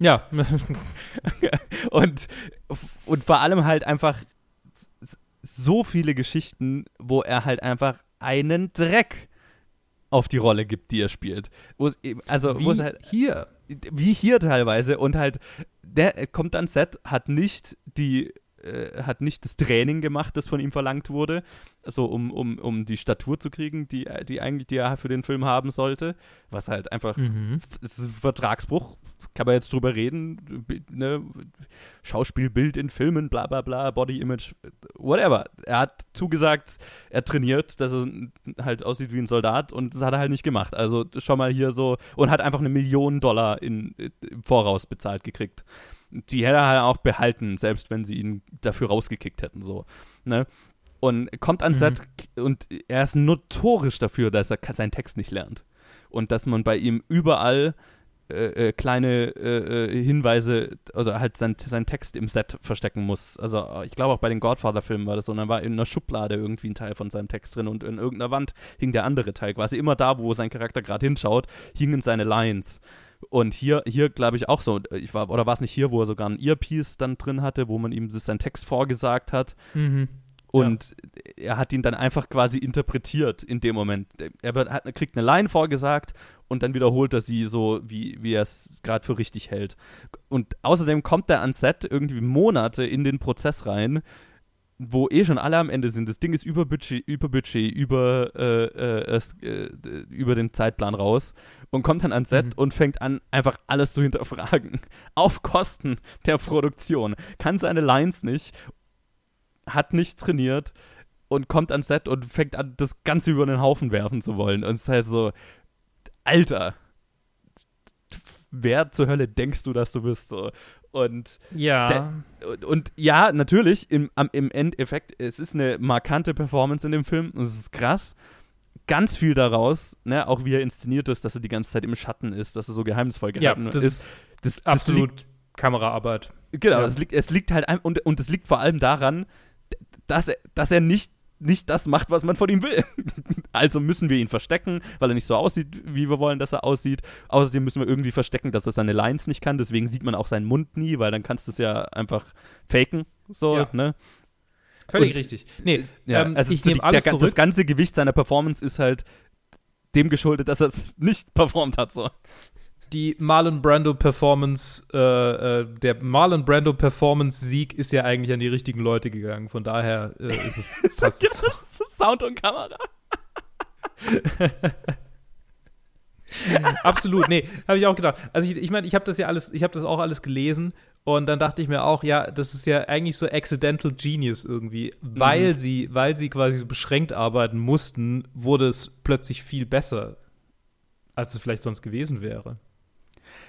Ja. und, und vor allem halt einfach so viele Geschichten, wo er halt einfach einen Dreck auf die Rolle gibt, die er spielt. Wo's, also, wie halt, hier. Wie hier teilweise. Und halt, der kommt ans Set, hat nicht die äh, hat nicht das Training gemacht, das von ihm verlangt wurde, so um, um, um die Statur zu kriegen, die, die eigentlich die er für den Film haben sollte, was halt einfach mhm. ist ein Vertragsbruch, kann man jetzt drüber reden, ne? Schauspielbild in Filmen, bla bla bla, Body Image, whatever. Er hat zugesagt, er trainiert, dass er halt aussieht wie ein Soldat und das hat er halt nicht gemacht. Also schon mal hier so und hat einfach eine Million Dollar in, im Voraus bezahlt gekriegt. Die hätte er halt auch behalten, selbst wenn sie ihn dafür rausgekickt hätten, so. Ne? Und kommt ans mhm. Set und er ist notorisch dafür, dass er seinen Text nicht lernt. Und dass man bei ihm überall äh, äh, kleine äh, äh, Hinweise, also halt sein, sein Text im Set verstecken muss. Also ich glaube auch bei den Godfather-Filmen war das so. Und dann war in einer Schublade irgendwie ein Teil von seinem Text drin und in irgendeiner Wand hing der andere Teil. Quasi immer da, wo sein Charakter gerade hinschaut, hingen seine Lines. Und hier, hier glaube ich auch so, ich war, oder war es nicht hier, wo er sogar ein Earpiece dann drin hatte, wo man ihm seinen Text vorgesagt hat. Mhm. Und ja. er hat ihn dann einfach quasi interpretiert in dem Moment. Er wird, hat, kriegt eine Line vorgesagt und dann wiederholt er sie so, wie, wie er es gerade für richtig hält. Und außerdem kommt er ans Set irgendwie Monate in den Prozess rein, wo eh schon alle am Ende sind. Das Ding ist über Budget, über Budget, über, äh, äh, äh, über den Zeitplan raus und kommt dann ans Set mhm. und fängt an, einfach alles zu hinterfragen. Auf Kosten der Produktion. Kann seine Lines nicht hat nicht trainiert und kommt ans Set und fängt an, das Ganze über den Haufen werfen zu wollen. Und es ist halt so, Alter, wer zur Hölle denkst du, dass du bist? So. Und ja. Und, und, ja, natürlich, im, am, im Endeffekt, es ist eine markante Performance in dem Film. Und es ist krass. Ganz viel daraus, ne, auch wie er inszeniert ist, dass er die ganze Zeit im Schatten ist, dass er so geheimnisvoll gehalten ja, das ist. Das, das absolut liegt, Kameraarbeit. Genau, ja. es, liegt, es liegt halt, und, und es liegt vor allem daran, dass er, dass er nicht, nicht das macht, was man von ihm will. also müssen wir ihn verstecken, weil er nicht so aussieht, wie wir wollen, dass er aussieht. Außerdem müssen wir irgendwie verstecken, dass er seine Lines nicht kann. Deswegen sieht man auch seinen Mund nie, weil dann kannst du es ja einfach faken. So, ja. ne? Völlig Und, richtig. Nee, ja, ähm, also ich nehme alles der, zurück. Das ganze Gewicht seiner Performance ist halt dem geschuldet, dass er es nicht performt hat. So die Marlon Brando Performance, äh, äh, der Marlon Brando Performance Sieg ist ja eigentlich an die richtigen Leute gegangen. Von daher äh, ist es fast so. Sound und Kamera. Absolut, nee, habe ich auch gedacht. Also ich, ich meine, ich habe das ja alles, ich habe das auch alles gelesen Und dann dachte ich mir auch, ja, das ist ja eigentlich so accidental genius irgendwie, weil mhm. sie, weil sie quasi so beschränkt arbeiten mussten, wurde es plötzlich viel besser, als es vielleicht sonst gewesen wäre.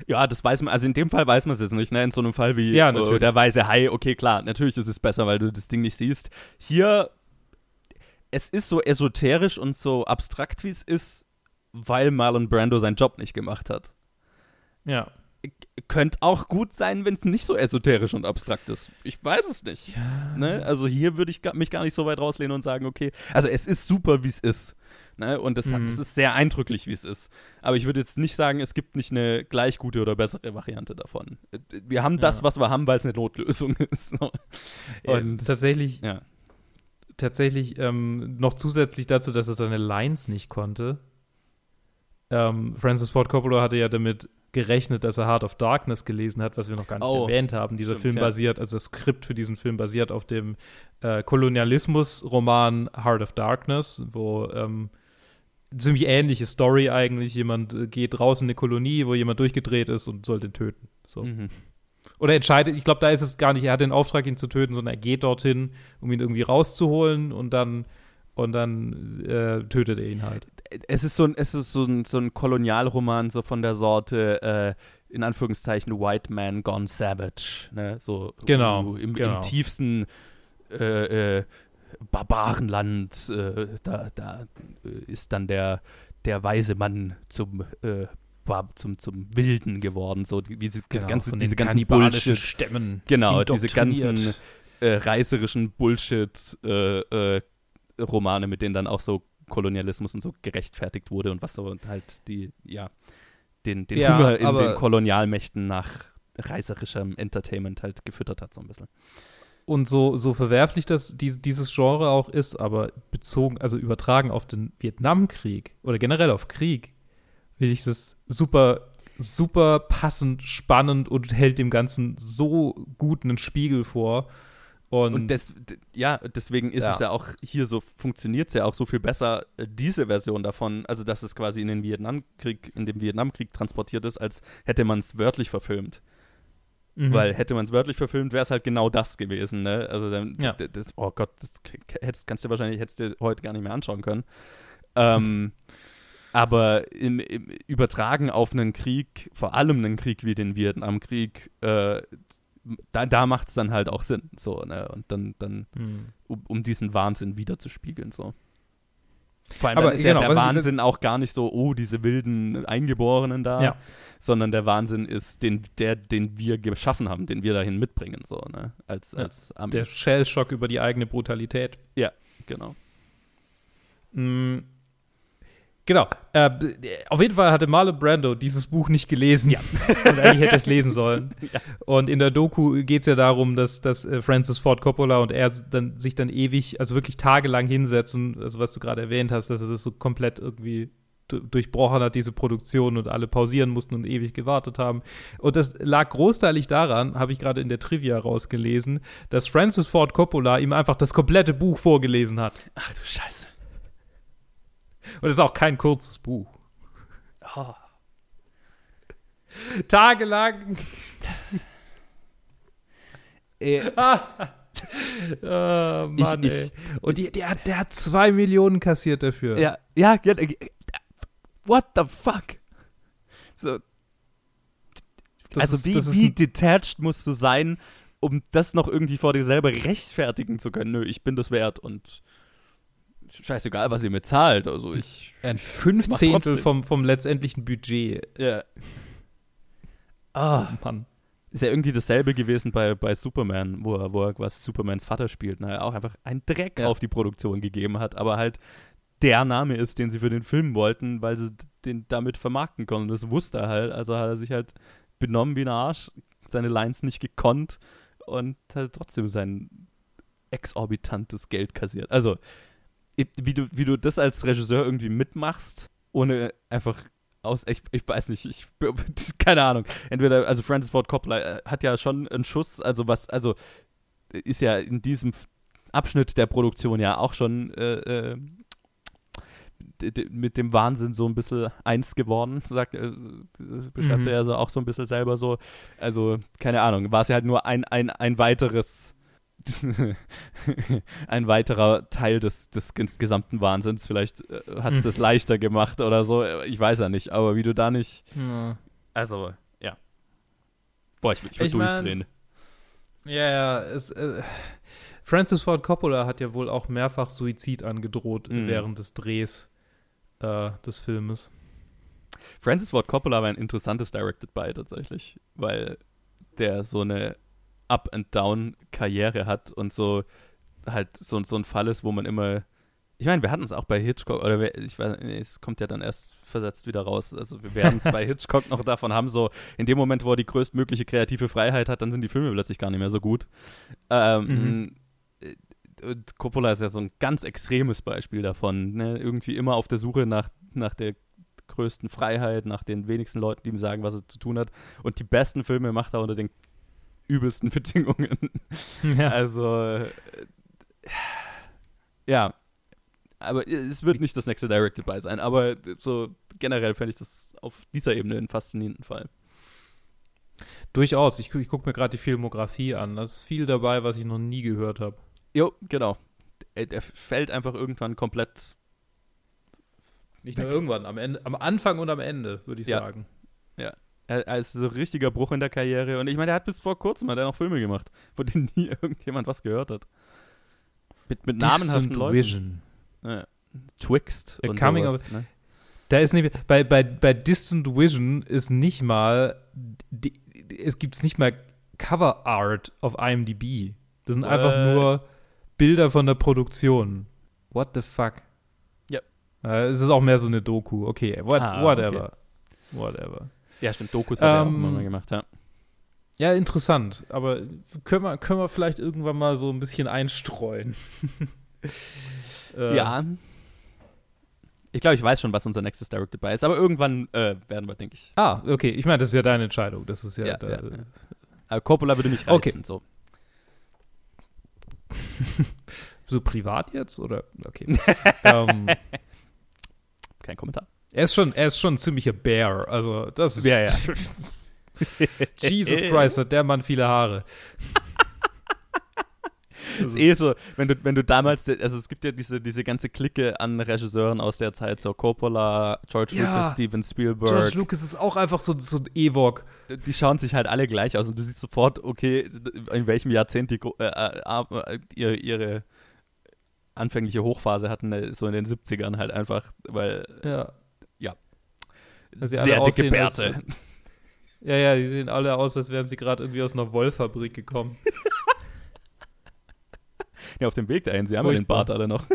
Ja, das weiß man, also in dem Fall weiß man es jetzt nicht, ne? In so einem Fall wie ja, äh, der weiße Hai, okay, klar, natürlich ist es besser, weil du das Ding nicht siehst. Hier, es ist so esoterisch und so abstrakt, wie es ist, weil Marlon Brando seinen Job nicht gemacht hat. Ja. Könnte auch gut sein, wenn es nicht so esoterisch und abstrakt ist. Ich weiß es nicht. Ja. Ne? Also hier würde ich mich gar nicht so weit rauslehnen und sagen, okay, also es ist super, wie es ist. Ne? Und das, mhm. das ist sehr eindrücklich, wie es ist. Aber ich würde jetzt nicht sagen, es gibt nicht eine gleich gute oder bessere Variante davon. Wir haben das, was wir haben, weil es eine Notlösung ist. So. Und, äh, tatsächlich, ja. tatsächlich ähm, noch zusätzlich dazu, dass er seine Lines nicht konnte. Ähm, Francis Ford Coppola hatte ja damit gerechnet, dass er Heart of Darkness gelesen hat, was wir noch gar nicht oh, erwähnt haben. Dieser stimmt, Film basiert, also das Skript für diesen Film basiert auf dem äh, Kolonialismus-Roman Heart of Darkness, wo ähm, ziemlich ähnliche Story eigentlich. Jemand äh, geht raus in eine Kolonie, wo jemand durchgedreht ist und soll den töten. So. Mhm. Oder entscheidet, ich glaube, da ist es gar nicht, er hat den Auftrag, ihn zu töten, sondern er geht dorthin, um ihn irgendwie rauszuholen und dann und dann äh, tötet er ihn halt. Es ist so ein, es ist so ein, so ein Kolonialroman, so von der Sorte, äh, in Anführungszeichen, White Man Gone Savage. Ne? So genau, im, genau. im tiefsten äh, äh Barbarenland, äh, da, da äh, ist dann der, der weise Mann zum, äh, zum, zum Wilden geworden, so wie diese, genau, ganze, diese ganzen Bullshit Stämmen. Genau, diese ganzen äh, reißerischen Bullshit äh, äh, Romane, mit denen dann auch so Kolonialismus und so gerechtfertigt wurde und was so halt die, ja, den, den ja, Hunger in den Kolonialmächten nach reißerischem Entertainment halt gefüttert hat, so ein bisschen. Und so, so verwerflich das die, dieses Genre auch ist, aber bezogen, also übertragen auf den Vietnamkrieg oder generell auf Krieg, finde ich das super, super passend, spannend und hält dem Ganzen so gut einen Spiegel vor. Und, und des, ja, deswegen ist ja. es ja auch hier so, funktioniert es ja auch so viel besser, äh, diese Version davon, also dass es quasi in den Vietnamkrieg, in dem Vietnamkrieg transportiert ist, als hätte man es wörtlich verfilmt. Mhm. Weil hätte man es wörtlich verfilmt, wäre es halt genau das gewesen, ne? Also dann, ja. das, oh Gott, das hättest, kannst du wahrscheinlich, hättest du heute gar nicht mehr anschauen können. Ähm, aber im, im, übertragen auf einen Krieg, vor allem einen Krieg wie den Vietnamkrieg, äh, da, da macht es dann halt auch Sinn, so, ne? Und dann, dann mhm. um, um, diesen Wahnsinn wiederzuspiegeln, so. Vor allem aber ist genau, ja der Wahnsinn auch gar nicht so, oh, diese wilden Eingeborenen da, ja. sondern der Wahnsinn ist, den, der, den wir geschaffen haben, den wir dahin mitbringen, so, ne? Als, ja. als Der Shellshock über die eigene Brutalität. Ja, genau. Mhm. Genau. Äh, auf jeden Fall hatte Marlon Brando dieses Buch nicht gelesen. Ja. Und eigentlich hätte es lesen sollen. Ja. Und in der Doku geht es ja darum, dass, dass äh, Francis Ford Coppola und er dann, sich dann ewig, also wirklich tagelang hinsetzen, also was du gerade erwähnt hast, dass er das so komplett irgendwie durchbrochen hat, diese Produktion und alle pausieren mussten und ewig gewartet haben. Und das lag großteilig daran, habe ich gerade in der Trivia rausgelesen, dass Francis Ford Coppola ihm einfach das komplette Buch vorgelesen hat. Ach du Scheiße. Und es ist auch kein kurzes Buch. Oh. Tagelang. äh. oh, Mann, ich, ich, Und die, der, der hat zwei Millionen kassiert dafür. Ja, ja, what the fuck? So. Also ist, wie, wie detached musst du sein, um das noch irgendwie vor dir selber rechtfertigen zu können? Nö, ich bin das wert und scheißegal, was ihr mir zahlt. Also ich. Ein Fünfzehntel vom, vom letztendlichen Budget. Ja. Ah. Oh, Mann. Ist ja irgendwie dasselbe gewesen bei, bei Superman, wo er, wo er quasi Supermans Vater spielt. Ne? Auch einfach einen Dreck ja. auf die Produktion gegeben hat, aber halt der Name ist, den sie für den Film wollten, weil sie den damit vermarkten konnten. Das wusste er halt. Also hat er sich halt benommen wie ein Arsch, seine Lines nicht gekonnt und hat trotzdem sein exorbitantes Geld kassiert. Also, wie du, wie du das als Regisseur irgendwie mitmachst, ohne einfach aus, ich, ich weiß nicht, ich, keine Ahnung. Entweder, also Francis Ford Coppola äh, hat ja schon einen Schuss, also was, also ist ja in diesem Abschnitt der Produktion ja auch schon, äh, äh, mit dem Wahnsinn so ein bisschen eins geworden, sagt, äh, beschreibt mhm. er ja so auch so ein bisschen selber so. Also, keine Ahnung, war es ja halt nur ein, ein, ein weiteres ein weiterer Teil des, des gesamten Wahnsinns. Vielleicht äh, hat es mhm. das leichter gemacht oder so. Ich weiß ja nicht, aber wie du da nicht. Ja. Also, ja. Boah, ich, ich will ich durchdrehen. Mein, ja, ja. Es, äh, Francis Ford Coppola hat ja wohl auch mehrfach Suizid angedroht mhm. während des Drehs äh, des Filmes. Francis Ford Coppola war ein interessantes Directed By tatsächlich, weil der so eine Up-and-Down-Karriere hat und so halt so, so ein Fall ist, wo man immer. Ich meine, wir hatten es auch bei Hitchcock, oder ich weiß, nee, es kommt ja dann erst versetzt wieder raus. Also wir werden es bei Hitchcock noch davon haben, so in dem Moment, wo er die größtmögliche kreative Freiheit hat, dann sind die Filme plötzlich gar nicht mehr so gut. Ähm, mhm. Coppola ist ja so ein ganz extremes Beispiel davon. Ne? Irgendwie immer auf der Suche nach, nach der größten Freiheit, nach den wenigsten Leuten, die ihm sagen, was er zu tun hat. Und die besten Filme macht er unter den übelsten Bedingungen. Ja. Also, äh, ja. Aber es wird nicht das nächste Directed By sein, aber so generell fände ich das auf dieser Ebene einen faszinierenden Fall. Durchaus. Ich, ich gucke mir gerade die Filmografie an. Da ist viel dabei, was ich noch nie gehört habe. Jo, genau. Er, er, fällt einfach irgendwann komplett. Nicht nur irgendwann, am, Ende, am Anfang und am Ende, würde ich ja. sagen. Ja, er ist so richtiger Bruch in der Karriere. Und ich meine, der hat bis vor kurzem hat er noch Filme gemacht, von denen nie irgendjemand was gehört hat. Mit, mit namenhaften Leuten. Vision. Ja. Twixt und Coming sowas, of, ne? Da ist nicht, bei, bei, bei Distant Vision ist nicht mal, die, es gibt nicht mal Cover Art auf IMDb. Das sind äh. einfach nur Bilder von der Produktion. What the fuck? Ja. Äh, es ist auch mehr so eine Doku. Okay, what, ah, whatever. Okay. Whatever. Ja, stimmt. Dokus hat ähm, er auch immer gemacht, ja. Ja, interessant. Aber können wir, können wir vielleicht irgendwann mal so ein bisschen einstreuen? äh, ja. Ich glaube, ich weiß schon, was unser nächstes Directed By ist, aber irgendwann äh, werden wir, denke ich. Ah, okay. Ich meine, das ist ja deine Entscheidung. Das ist ja. ja, da, ja, ja. Aber Coppola würde mich reizen, okay. so. so privat jetzt? Oder? Okay. ähm, Kein Kommentar. Er ist schon, er ist schon ein ziemlicher Bear. Also, das ist. Ja, ja. Jesus Christ, hat der Mann viele Haare. ist eh so, wenn du, wenn du damals, also es gibt ja diese, diese ganze Clique an Regisseuren aus der Zeit, so Coppola, George ja, Lucas, Steven Spielberg. George Lucas ist auch einfach so, so ein Ewok. Die schauen sich halt alle gleich aus und du siehst sofort, okay, in welchem Jahrzehnt die äh, äh, ihre, ihre anfängliche Hochphase hatten, äh, so in den 70ern halt einfach, weil ja. Also Sehr dicke Bärte. Als, ja, ja, die sehen alle aus, als wären sie gerade irgendwie aus einer Wollfabrik gekommen. ja, auf dem Weg dahin, sie haben ja den Bart alle noch.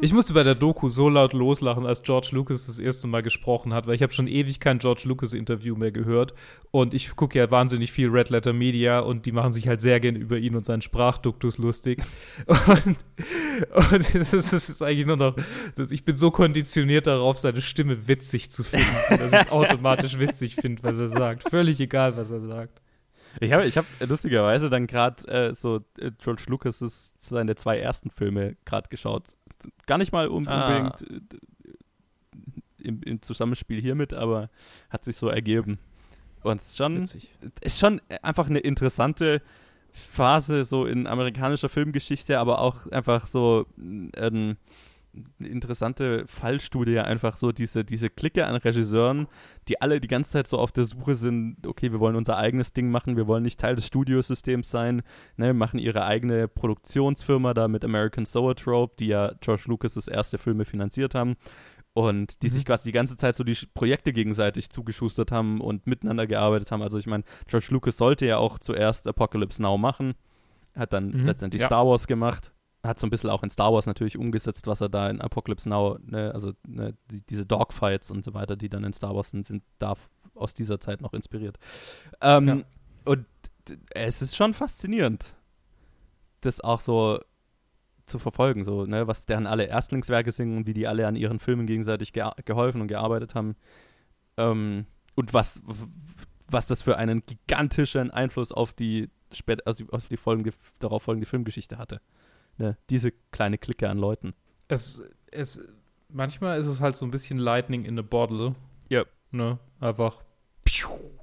Ich musste bei der Doku so laut loslachen, als George Lucas das erste Mal gesprochen hat, weil ich habe schon ewig kein George Lucas Interview mehr gehört und ich gucke ja wahnsinnig viel Red Letter Media und die machen sich halt sehr gern über ihn und seinen Sprachduktus lustig. Und, und das ist eigentlich nur noch, das, ich bin so konditioniert darauf, seine Stimme witzig zu finden, dass ich automatisch witzig finde, was er sagt. Völlig egal, was er sagt. Ich habe ich hab lustigerweise dann gerade äh, so äh, George Lucas' seine zwei ersten Filme gerade geschaut gar nicht mal ah. unbedingt äh, im, im, Zusammenspiel hiermit, aber hat sich so ergeben. Und es ist schon, ist schon einfach eine interessante Phase so in amerikanischer Filmgeschichte, aber auch einfach so ähm, interessante Fallstudie, einfach so diese, diese Clique an Regisseuren, die alle die ganze Zeit so auf der Suche sind, okay, wir wollen unser eigenes Ding machen, wir wollen nicht Teil des Studiosystems sein, ne, machen ihre eigene Produktionsfirma da mit American Zoetrope, die ja George Lucas das erste Filme finanziert haben und die mhm. sich quasi die ganze Zeit so die Projekte gegenseitig zugeschustert haben und miteinander gearbeitet haben. Also ich meine, George Lucas sollte ja auch zuerst Apocalypse Now machen, hat dann mhm. letztendlich ja. Star Wars gemacht hat so ein bisschen auch in Star Wars natürlich umgesetzt, was er da in Apocalypse Now, ne, also ne, die, diese Dogfights und so weiter, die dann in Star Wars sind, sind da aus dieser Zeit noch inspiriert. Ähm, ja. Und es ist schon faszinierend, das auch so zu verfolgen, so, ne, was deren alle Erstlingswerke sind und wie die alle an ihren Filmen gegenseitig ge geholfen und gearbeitet haben. Ähm, und was, was das für einen gigantischen Einfluss auf die, also auf die folgende, darauf folgende Filmgeschichte hatte ne, diese kleine Clique an Leuten. Es, es manchmal ist es halt so ein bisschen Lightning in a Bottle. Ja. Ne? Einfach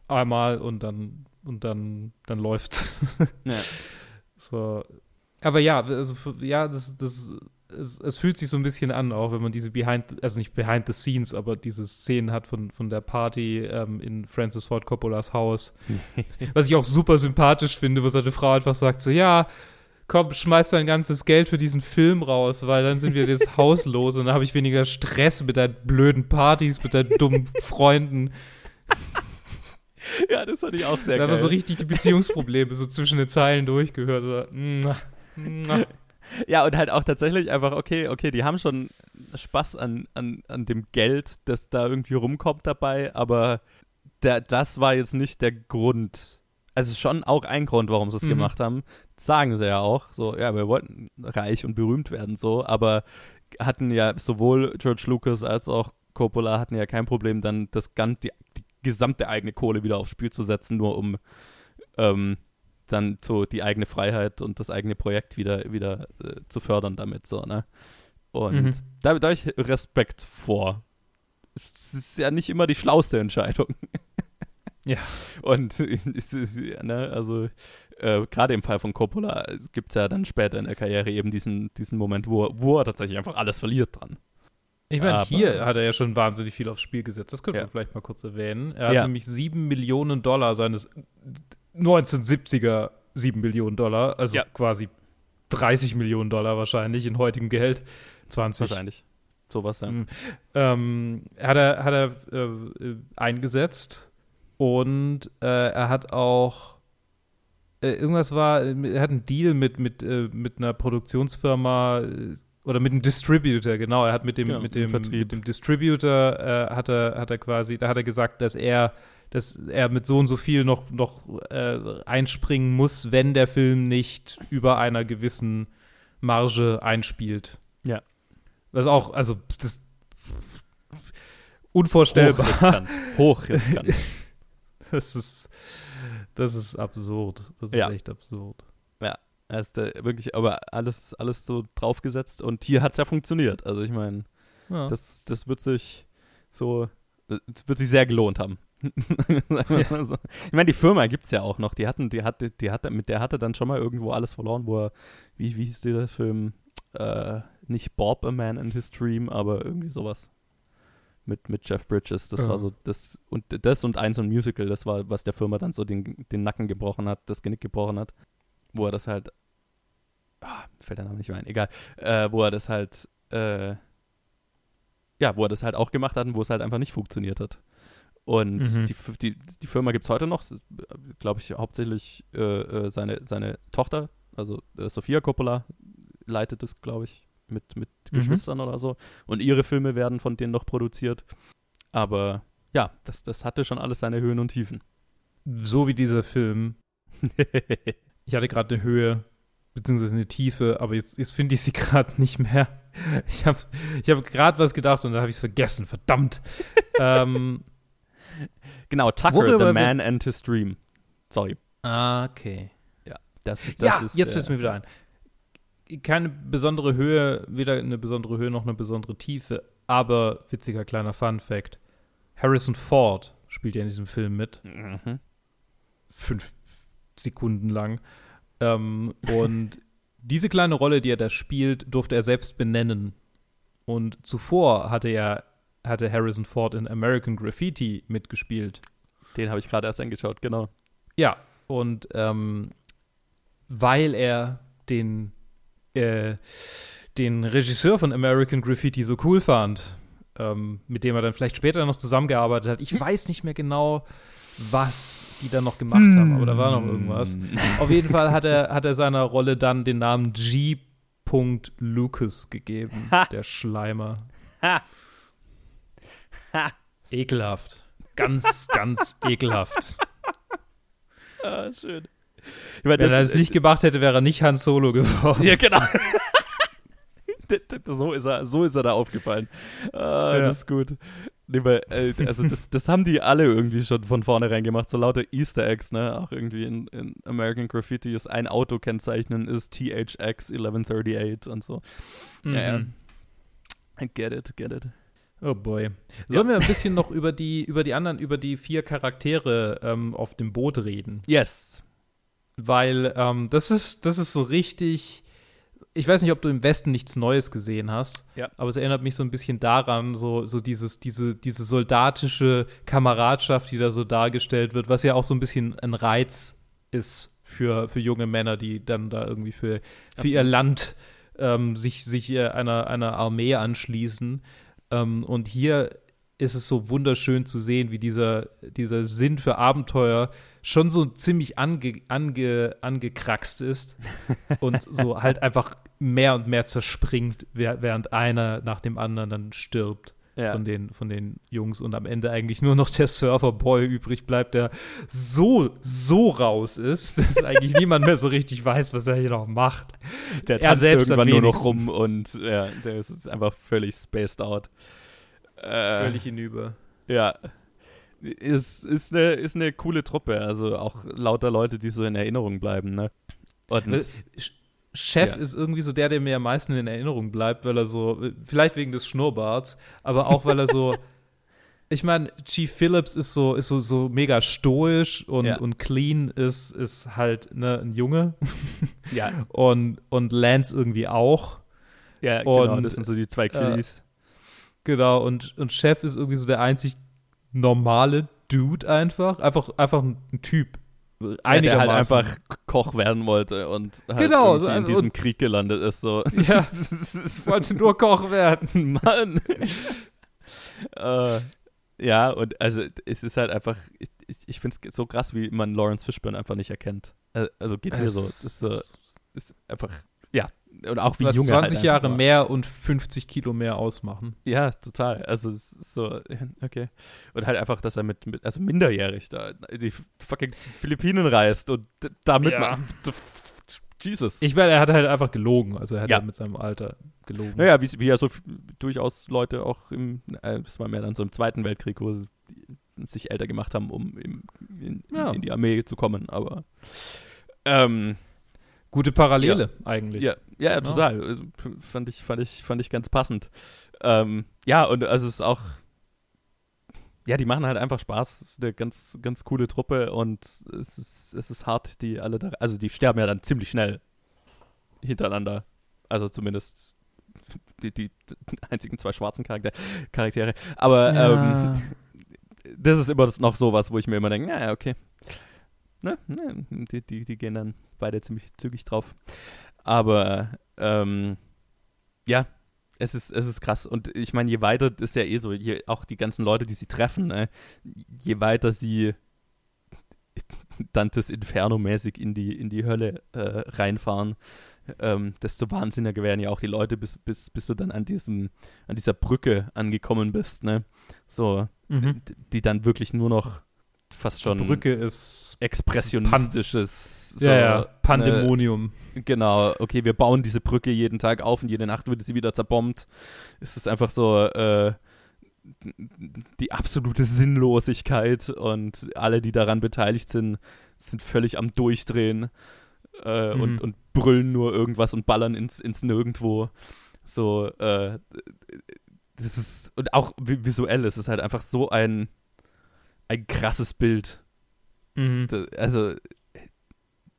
einmal und dann und dann, dann läuft's. Ja. So. Aber ja, also ja, das, das, es, es, fühlt sich so ein bisschen an, auch wenn man diese Behind, also nicht Behind the Scenes, aber diese Szenen hat von, von der Party ähm, in Francis Ford Coppolas Haus. was ich auch super sympathisch finde, wo seine Frau einfach sagt: so, ja, komm, schmeiß dein ganzes Geld für diesen Film raus, weil dann sind wir das Haus los und dann habe ich weniger Stress mit deinen blöden Partys, mit deinen dummen Freunden. Ja, das fand ich auch sehr da geil. Da haben so richtig die Beziehungsprobleme so zwischen den Zeilen durchgehört. So, ja, und halt auch tatsächlich einfach, okay, okay, die haben schon Spaß an, an, an dem Geld, das da irgendwie rumkommt dabei, aber der, das war jetzt nicht der Grund. Also schon auch ein Grund, warum sie es mhm. gemacht haben. Sagen sie ja auch. So, ja, wir wollten reich und berühmt werden, so, aber hatten ja sowohl George Lucas als auch Coppola hatten ja kein Problem, dann das ganz, die, die gesamte eigene Kohle wieder aufs Spiel zu setzen, nur um ähm, dann so die eigene Freiheit und das eigene Projekt wieder, wieder äh, zu fördern damit, so, ne? Und mhm. da, da habe ich Respekt vor. Es ist ja nicht immer die schlauste Entscheidung. Ja. Und ne, also äh, gerade im Fall von Coppola gibt es ja dann später in der Karriere eben diesen, diesen Moment, wo, wo er tatsächlich einfach alles verliert dran. Ich meine, hier hat er ja schon wahnsinnig viel aufs Spiel gesetzt. Das können ja. wir vielleicht mal kurz erwähnen. Er hat ja. nämlich sieben Millionen Dollar seines 1970er 7 Millionen Dollar, also ja. quasi 30 Millionen Dollar wahrscheinlich in heutigem Geld. 20. Wahrscheinlich. Sowas, ja. Mhm. Ähm, hat er, hat er äh, eingesetzt und äh, er hat auch äh, irgendwas war, er hat einen Deal mit, mit, äh, mit einer Produktionsfirma äh, oder mit dem Distributor, genau. Er hat mit dem, genau, mit dem, mit dem Distributor äh, hat, er, hat er quasi, da hat er gesagt, dass er, dass er mit so und so viel noch, noch äh, einspringen muss, wenn der Film nicht über einer gewissen Marge einspielt. Ja. Was auch, also das unvorstellbar. Hochriskant. Hochriskant. das ist, das ist absurd. Das ist ja. echt absurd. Er ist da wirklich aber alles, alles so draufgesetzt und hier hat es ja funktioniert. Also ich meine, ja. das, das wird sich so, das wird sich sehr gelohnt haben. ja. so. Ich meine, die Firma gibt es ja auch noch. Die hatten, die hatte, die hatte, mit der hatte dann schon mal irgendwo alles verloren, wo er, wie, wie hieß der Film? Äh, nicht Bob a Man in His Dream, aber irgendwie sowas. Mit, mit Jeff Bridges. Das ja. war so, das und das und eins und Musical, das war, was der Firma dann so den, den Nacken gebrochen hat, das Genick gebrochen hat. Wo er das halt ah, fällt der Name nicht mehr ein, egal, äh, wo er das halt, äh, ja, wo er das halt auch gemacht hat und wo es halt einfach nicht funktioniert hat. Und mhm. die, die, die Firma gibt es heute noch, glaube ich, hauptsächlich äh, äh, seine, seine Tochter, also äh, Sofia Coppola, leitet es, glaube ich, mit, mit mhm. Geschwistern oder so. Und ihre Filme werden von denen noch produziert. Aber ja, das, das hatte schon alles seine Höhen und Tiefen. So wie dieser Film. ich hatte gerade eine Höhe beziehungsweise eine Tiefe, aber jetzt, jetzt finde ich sie gerade nicht mehr. Ich habe ich hab gerade was gedacht und dann habe ich es vergessen, verdammt. ähm, genau, Tucker, The Man and His Dream. Sorry. Ah, okay. Ja, das ist, das ja, ist, jetzt fällt es mir wieder ein. Keine besondere Höhe, weder eine besondere Höhe noch eine besondere Tiefe, aber witziger kleiner Fun-Fact. Harrison Ford spielt ja in diesem Film mit. Mhm. Fünf Sekunden lang. Ähm, und diese kleine Rolle, die er da spielt, durfte er selbst benennen. Und zuvor hatte er hatte Harrison Ford in American Graffiti mitgespielt. Den habe ich gerade erst angeschaut, genau. Ja, und ähm, weil er den, äh, den Regisseur von American Graffiti so cool fand, ähm, mit dem er dann vielleicht später noch zusammengearbeitet hat, ich weiß nicht mehr genau, was die dann noch gemacht hm. haben, aber da war noch irgendwas. Auf jeden Fall hat er, hat er seiner Rolle dann den Namen G. Lucas gegeben, ha. der Schleimer. Ha. Ha. Ekelhaft. Ganz, ganz ekelhaft. Ah, schön. Meine, Wenn er das nicht gemacht hätte, wäre er nicht Han Solo geworden. Ja, genau. so, ist er, so ist er da aufgefallen. Ah, ja. Das ist gut. Nee, weil, äh, also das, das haben die alle irgendwie schon von vornherein gemacht, so lauter Easter Eggs, ne? Auch irgendwie in, in American Graffiti ist ein Autokennzeichnen ist THX 1138 und so. Mhm. Ja, ja. I get it, get it. Oh boy. Sollen ja. wir ein bisschen noch über die, über die anderen, über die vier Charaktere ähm, auf dem Boot reden? Yes. Weil ähm, das ist, das ist so richtig. Ich weiß nicht, ob du im Westen nichts Neues gesehen hast, ja. aber es erinnert mich so ein bisschen daran, so, so dieses, diese, diese soldatische Kameradschaft, die da so dargestellt wird, was ja auch so ein bisschen ein Reiz ist für, für junge Männer, die dann da irgendwie für, für ihr Land ähm, sich, sich einer, einer Armee anschließen. Ähm, und hier ist es so wunderschön zu sehen, wie dieser, dieser Sinn für Abenteuer schon so ziemlich ange, ange, angekraxt ist und so halt einfach mehr und mehr zerspringt, während einer nach dem anderen dann stirbt. Ja. Von, den, von den Jungs und am Ende eigentlich nur noch der Surferboy übrig bleibt, der so, so raus ist, dass eigentlich niemand mehr so richtig weiß, was er hier noch macht. Der er selbst irgendwann nur noch rum und ja, der ist einfach völlig spaced out. Äh, völlig hinüber. Ja. Ist, ist, eine, ist eine coole Truppe, also auch lauter Leute, die so in Erinnerung bleiben, ne? Und äh, Chef ja. ist irgendwie so der, der mir am meisten in Erinnerung bleibt, weil er so, vielleicht wegen des Schnurrbarts, aber auch weil er so, ich meine, Chief Phillips ist so, ist so, so mega stoisch und, ja. und clean ist, ist halt ne, ein Junge. ja. Und, und Lance irgendwie auch. Ja, genau, und, genau, das sind so die zwei Killies. Äh, genau, und, und Chef ist irgendwie so der einzig normale Dude einfach. Einfach, einfach ein Typ ja, der halt einfach Koch werden wollte und halt genau, so, in diesem Krieg gelandet ist. So. Ja, wollte nur Koch werden, Mann. äh, ja, und also es ist halt einfach, ich, ich finde es so krass, wie man Lawrence Fishburne einfach nicht erkennt. Äh, also geht mir so. Ist, so, ist einfach, ja, und auch wie Was junge 20 halt Jahre mehr und 50 Kilo mehr ausmachen. Ja, total. Also so, okay. Und halt einfach, dass er mit, mit also minderjährig da die fucking Philippinen reist und da mitmacht. Ja. Jesus. Ich meine, er hat halt einfach gelogen. Also er hat ja. halt mit seinem Alter gelogen. Naja, wie, wie ja so durchaus Leute auch im, äh, das war mehr dann so im Zweiten Weltkrieg, wo sie sich älter gemacht haben, um im, in, ja. in, die Armee zu kommen. Aber ähm, Gute Parallele ja. eigentlich. Ja, ja, ja total. Also, fand, ich, fand, ich, fand ich ganz passend. Ähm, ja, und also es ist auch. Ja, die machen halt einfach Spaß. Es ist eine ganz, ganz coole Truppe und es ist, es ist hart, die alle da. Also die sterben ja dann ziemlich schnell hintereinander. Also zumindest die, die, die einzigen zwei schwarzen Charakter Charaktere. Aber ja. ähm, das ist immer noch so was, wo ich mir immer denke, naja, okay. Ne? ne? Die, die, die gehen dann beide ziemlich zügig drauf. Aber ähm, ja, es ist, es ist krass. Und ich meine, je weiter, ist ja eh so, je, auch die ganzen Leute, die sie treffen, ne, je weiter sie Dantes Inferno-mäßig in die, in die Hölle äh, reinfahren, ähm, desto wahnsinniger werden ja auch die Leute, bis, bis, bis du dann an diesem, an dieser Brücke angekommen bist, ne? So, mhm. die dann wirklich nur noch fast schon die Brücke ist expressionistisches so, ja, ja. Pandemonium. Ne, genau, okay, wir bauen diese Brücke jeden Tag auf und jede Nacht wird sie wieder zerbombt. Es ist einfach so äh, die absolute Sinnlosigkeit und alle, die daran beteiligt sind, sind völlig am Durchdrehen äh, mhm. und, und brüllen nur irgendwas und ballern ins, ins Nirgendwo. So, äh, das ist, und auch visuell, es ist halt einfach so ein ein krasses Bild. Mhm. Also,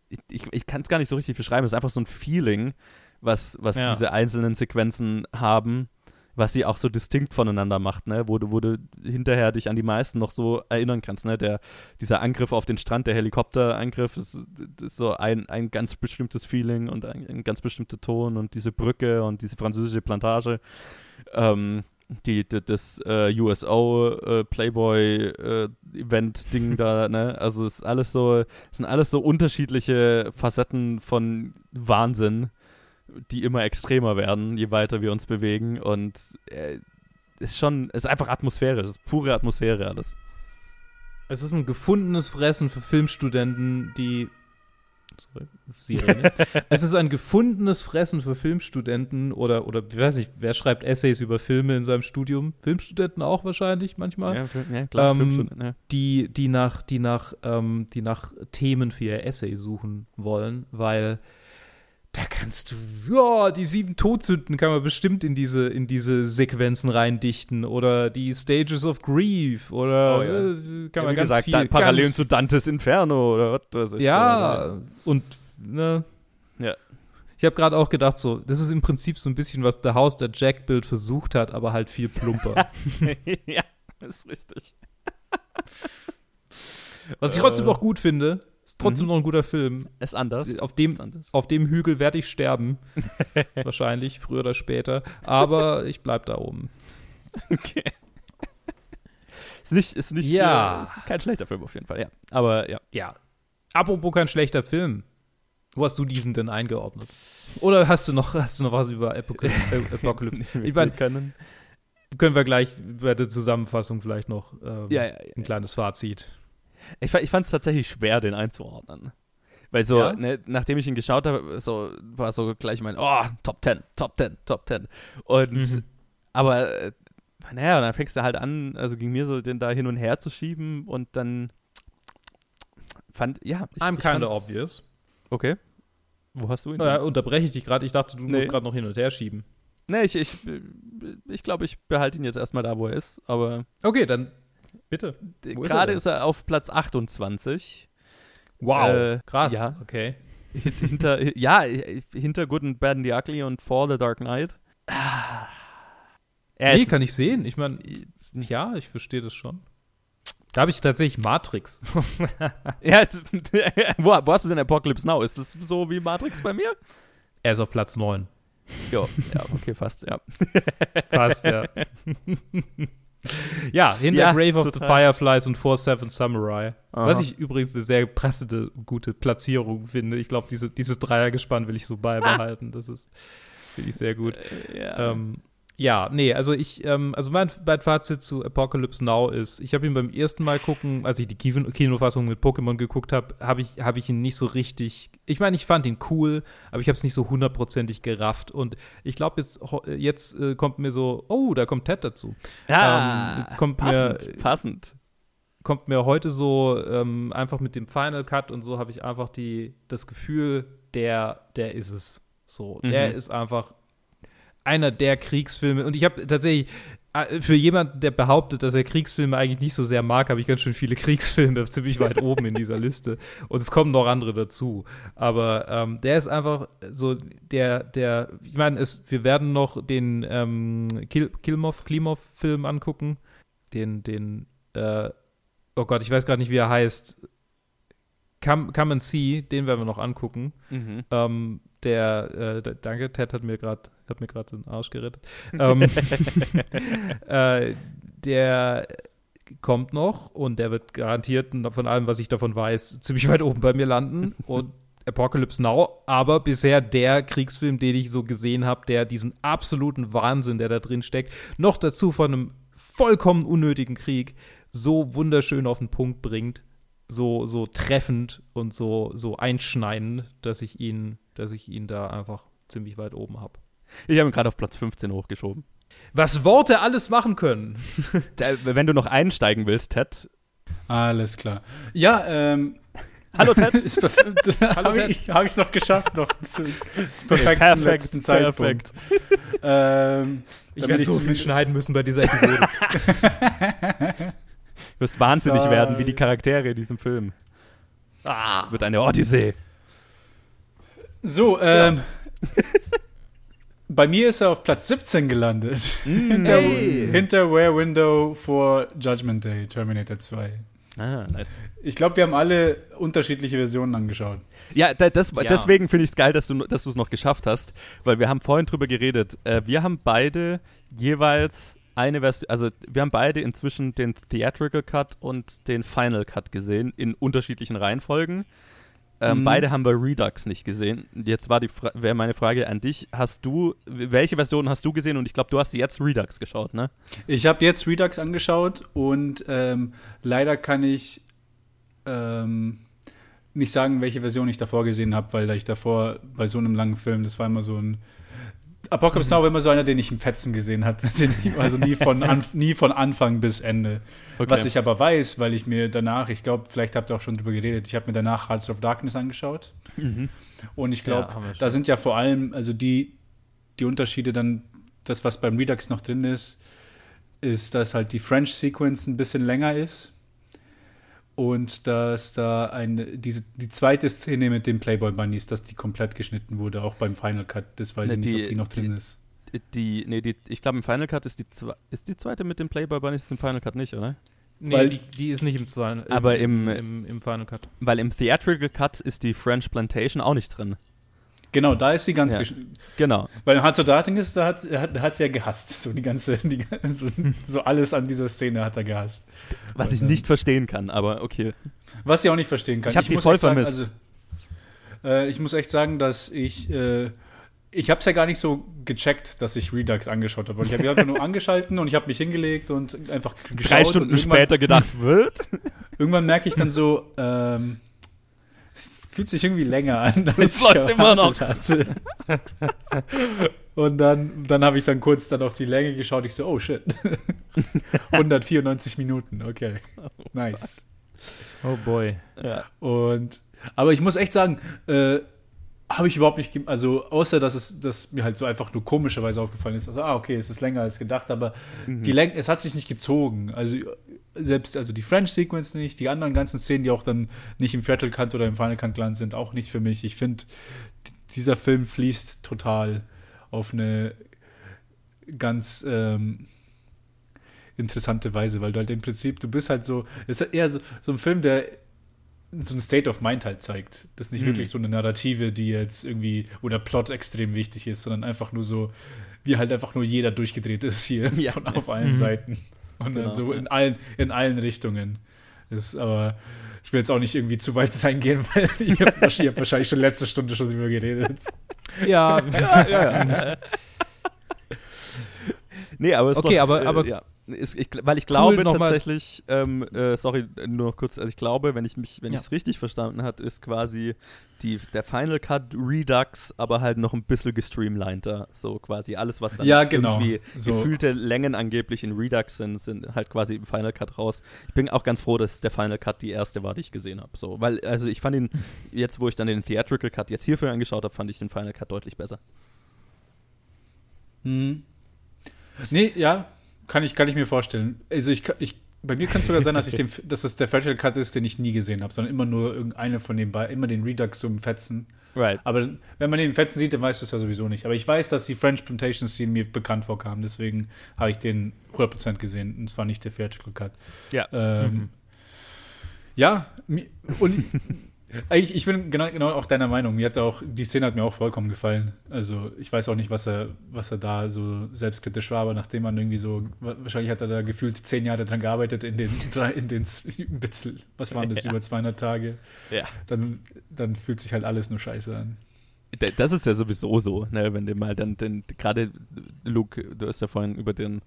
ich, ich kann es gar nicht so richtig beschreiben. Es ist einfach so ein Feeling, was, was ja. diese einzelnen Sequenzen haben, was sie auch so distinkt voneinander macht, ne? Wo du, wo du hinterher dich an die meisten noch so erinnern kannst, ne? Der, dieser Angriff auf den Strand, der Helikopterangriff, ist, ist so ein, ein ganz bestimmtes Feeling und ein, ein ganz bestimmter Ton und diese Brücke und diese französische Plantage. Ähm, die, die, das äh, USO äh, Playboy äh, Event Ding da, ne? Also es ist alles so, sind alles so unterschiedliche Facetten von Wahnsinn, die immer extremer werden, je weiter wir uns bewegen und äh, ist schon, ist einfach Atmosphäre, es ist pure Atmosphäre alles. Es ist ein gefundenes Fressen für Filmstudenten, die Sorry, Sirene. es ist ein gefundenes Fressen für Filmstudenten oder, oder ich weiß nicht, wer schreibt Essays über Filme in seinem Studium? Filmstudenten auch wahrscheinlich manchmal. Ja, ja klar, ähm, Filmstudenten, ja. Die, die nach, die, nach, ähm, die nach Themen für ihr Essay suchen wollen, weil da kannst du, ja, die sieben Todsünden kann man bestimmt in diese, in diese Sequenzen reindichten oder die Stages of Grief oder Oh, ja. äh, kann Ja, man wie ganz gesagt, viel. da, parallel zu Dantes Inferno oder was weiß ich. Ja, und, ne. Ja. Ich habe gerade auch gedacht, so, das ist im Prinzip so ein bisschen, was der Haus der Jack-Bild versucht hat, aber halt viel plumper. ja, ist richtig. was ich trotzdem Äh. noch gut finde, trotzdem Mhm. noch ein guter Film. Ist anders. Auf dem, Ist anders. auf dem Hügel werde ich sterben. Wahrscheinlich, früher oder später. Aber ich bleib da oben. Okay. Ist nicht, ist nicht, Ja. äh, ist kein schlechter Film auf jeden Fall, ja. Aber ja. Ja. Apropos kein schlechter Film. Wo hast du diesen denn eingeordnet? Oder hast du noch, hast du noch was über Apoca äh, Apocalypse? Ich meine, können. können wir gleich bei der Zusammenfassung vielleicht noch ähm, Ja, ja, ein ja. kleines Fazit. Ich, ich fand es tatsächlich schwer, den einzuordnen. Weil so, Ja? ne, nachdem ich ihn geschaut habe, so, war so gleich mein, oh, Top 10, Top 10, Top 10. Und, Mhm. aber, äh, naja, dann fängst du halt an, also ging mir so, den da hin und her zu schieben und dann fand, ja. Ich, I'm ich kinda fand's- obvious. Okay. Wo hast du ihn? Naja, unterbreche ich dich gerade. Ich dachte, du Nee. musst gerade noch hin und her schieben. Nee, ich, ich, ich glaube, ich behalte ihn jetzt erstmal da, wo er ist, aber Okay, dann bitte. Ist er gerade denn? ist er auf Platz 28. Wow, Äh, krass. ja. Okay. Hint- hinter, ja, hinter Good and Bad and the Ugly und For the Dark Knight. Ah. Ja, nee, kann ist- ich sehen. Ich meine, ja, ich verstehe das schon. Da habe ich tatsächlich Matrix. Ja, wo, wo hast du denn Apocalypse Now? Ist das so wie Matrix bei mir? er ist auf Platz 9. Jo, ja, okay, fast, ja. Passt, ja. ja, hinter Ja, Grave of the total. Fireflies und Four Seven Samurai. Was Aha. ich übrigens eine sehr passende, gute Platzierung finde. Ich glaube, diese, dieses Dreiergespann will ich so beibehalten. Das ist, finde ich sehr gut. Ja. Ähm, ja, nee, also ich, ähm, also mein, mein Fazit zu Apocalypse Now ist, ich habe ihn beim ersten Mal gucken, als ich die Kino Kinofassung mit Pokémon geguckt habe, habe ich, hab ich ihn nicht so richtig, ich meine, ich fand ihn cool, aber ich habe es nicht so hundertprozentig gerafft und ich glaube, jetzt, jetzt äh, kommt mir so, oh, da kommt Ted dazu. ja, ähm, jetzt kommt passend, mir- passend. Kommt mir heute so ähm, einfach mit dem Final Cut und so habe ich einfach die, das Gefühl, der, der ist es. So, der Mhm. ist einfach einer der Kriegsfilme. Und ich habe tatsächlich, äh, für jemanden, der behauptet, dass er Kriegsfilme eigentlich nicht so sehr mag, habe ich ganz schön viele Kriegsfilme ziemlich weit oben in dieser Liste. Und es kommen noch andere dazu. Aber ähm, der ist einfach so der, der, ich meine, wir werden noch den ähm, Kil Kilmov, Klimov-Film angucken. Den, den, äh, oh Gott, ich weiß gerade nicht, wie er heißt. Come, Come and See, den werden wir noch angucken. Mhm. Ähm, der, äh, danke, Ted hat mir gerade hat mir gerade den Arsch gerettet. ähm, äh, der kommt noch und der wird garantiert von allem, was ich davon weiß, ziemlich weit oben bei mir landen. Und Apocalypse Now, aber bisher der Kriegsfilm, den ich so gesehen habe, der diesen absoluten Wahnsinn, der da drin steckt, noch dazu von einem vollkommen unnötigen Krieg so wunderschön auf den Punkt bringt, so, so treffend und so, so einschneidend, dass ich ihn, dass ich ihn da einfach ziemlich weit oben habe. Ich habe ihn gerade auf Platz 15 hochgeschoben. Was Worte alles machen können. Wenn du noch einsteigen willst, Ted. Alles klar. Ja, ähm. Hallo, Ted. ist perfekt. Hallo, Habe Ted. ich es noch geschafft, noch zu, zu perfekten letzten Zeitpunkt. Ähm, Ich werde so viel schneiden müssen bei dieser Episode. Du wirst wahnsinnig So. werden, wie die Charaktere in diesem Film. Ah. Wird eine Odyssee. So, ähm. Bei mir ist er auf Platz 17 gelandet. hinter, Hey. hinter Where Window vor Judgment Day, Terminator 2. Ah, nice. Ich glaube, wir haben alle unterschiedliche Versionen angeschaut. Ja, da, das, Ja. deswegen finde ich es geil, dass du dass du es noch geschafft hast, weil wir haben vorhin drüber geredet. Äh, wir haben beide jeweils eine Version, also wir haben beide inzwischen den Theatrical Cut und den Final Cut gesehen in unterschiedlichen Reihenfolgen. Ähm, Mhm. Beide haben wir Redux nicht gesehen. Jetzt war die Fra wäre meine Frage an dich: Hast du welche Version hast du gesehen? Und ich glaube, du hast jetzt Redux geschaut, ne? Ich habe jetzt Redux angeschaut und ähm, leider kann ich ähm, nicht sagen, welche Version ich davor gesehen habe, weil ich davor bei so einem langen Film, das war immer so ein Apocalypse Now war immer so einer, den ich im Fetzen gesehen hatte. also nie von, an, nie von Anfang bis Ende. Okay. Was ich aber weiß, weil ich mir danach, ich glaube, vielleicht habt ihr auch schon drüber geredet, ich habe mir danach Hearts of Darkness angeschaut. Mhm. Und ich glaube, ja, da sind ja vor allem, also die, die Unterschiede dann, das, was beim Redux noch drin ist, ist, dass halt die French Sequence ein bisschen länger ist und dass da eine, diese, die zweite Szene mit den Playboy Bunnies, dass die komplett geschnitten wurde, auch beim Final Cut. Das weiß ne, ich nicht, die, ob die noch drin die, ist. Die, nee, die, ich glaube im Final Cut ist die, ist die zweite mit den Playboy Bunnies im Final Cut nicht, oder? Nee, weil die, die ist nicht im, im, aber im, im, im Final Cut. Weil im Theatrical Cut ist die French Plantation auch nicht drin. Genau, da ist sie ganz ja, Genau. Weil Hanzo Dating ist, da hat, hat, hat sie ja gehasst. So die ganze, die, so, so, alles an dieser Szene hat er gehasst. Was Und, ich nicht verstehen kann, aber okay. Was ich auch nicht verstehen kann. Ich habe die voll vermisst. Sagen, also, äh, ich muss echt sagen, dass ich äh, ich habe es ja gar nicht so gecheckt, dass ich Redux angeschaut habe. Ich habe einfach nur angeschalten und ich habe mich hingelegt und einfach geschaut. Drei Stunden später gedacht, wird? Irgendwann merke ich dann so, ähm, fühlt sich irgendwie länger an. Als es läuft immer noch. Hatte. Und dann, dann habe ich dann kurz dann auf die Länge geschaut. Ich so, oh shit. 194 Minuten, okay. Nice. Oh boy. Ja. Und, aber ich muss echt sagen, äh, habe ich überhaupt nicht, also außer dass es dass mir halt so einfach nur komischerweise aufgefallen ist. Also, ah, okay, es ist länger als gedacht, aber mhm. die Länge, es hat sich nicht gezogen. Also selbst also die French Sequence nicht, die anderen ganzen Szenen, die auch dann nicht im Viertel Kant oder im Final Kant gelandet sind, auch nicht für mich. Ich finde, dieser Film fließt total auf eine ganz ähm, interessante Weise, weil du halt im Prinzip, du bist halt so, es ist eher so, so ein Film, der so ein State of Mind halt zeigt. Das ist nicht mhm. wirklich so eine Narrative, die jetzt irgendwie oder Plot extrem wichtig ist, sondern einfach nur so, wie halt einfach nur jeder durchgedreht ist hier ja. von auf allen mhm. Seiten. Und genau, so in allen, in allen Richtungen. Ist aber, ich will jetzt auch nicht irgendwie zu weit reingehen, weil ich habe hab wahrscheinlich schon letzte Stunde schon drüber geredet. Ja, ja, ja. ja. nee, aber es okay, doch, aber, äh, aber ja. Ist, ich, weil ich glaube cool, tatsächlich, ähm, äh, sorry, nur noch kurz, also ich glaube, wenn ich mich, wenn ja. ich es richtig verstanden habe, ist quasi die, der Final Cut Redux, aber halt noch ein bisschen gestreamliner. So quasi alles, was dann ja, genau. irgendwie so. gefühlte Längen angeblich in Redux sind, sind halt quasi im Final Cut raus. Ich bin auch ganz froh, dass der Final Cut die erste war, die ich gesehen habe. So, weil, also ich fand ihn, jetzt wo ich dann den Theatrical Cut jetzt hierfür angeschaut habe, fand ich den Final Cut deutlich besser. Hm. Nee, ja, kann ich, kann ich mir vorstellen. Also ich, ich bei mir kann es sogar sein, dass ich den, dass es der Fatal Cut ist, den ich nie gesehen habe, sondern immer nur irgendeine von den beiden, immer den Redux im Fetzen. Right. Aber wenn man den Fetzen sieht, dann weißt du es ja sowieso nicht. Aber ich weiß, dass die French Plantation Scene mir bekannt vorkam, deswegen habe ich den 100% gesehen. Und zwar nicht der Fatal Cut. Ja. Ähm, mhm. Ja, und Ich, ich bin genau, genau auch deiner Meinung. Mir hat auch, die Szene hat mir auch vollkommen gefallen. Also ich weiß auch nicht, was er, was er da so selbstkritisch war, aber nachdem man irgendwie so, wahrscheinlich hat er da gefühlt zehn Jahre dran gearbeitet in den drei, in den was waren das, ja. über 200 Tage. Ja. Dann, dann fühlt sich halt alles nur scheiße an. Das ist ja sowieso so, ne, wenn du mal dann, den, gerade Luke, du hast ja vorhin über den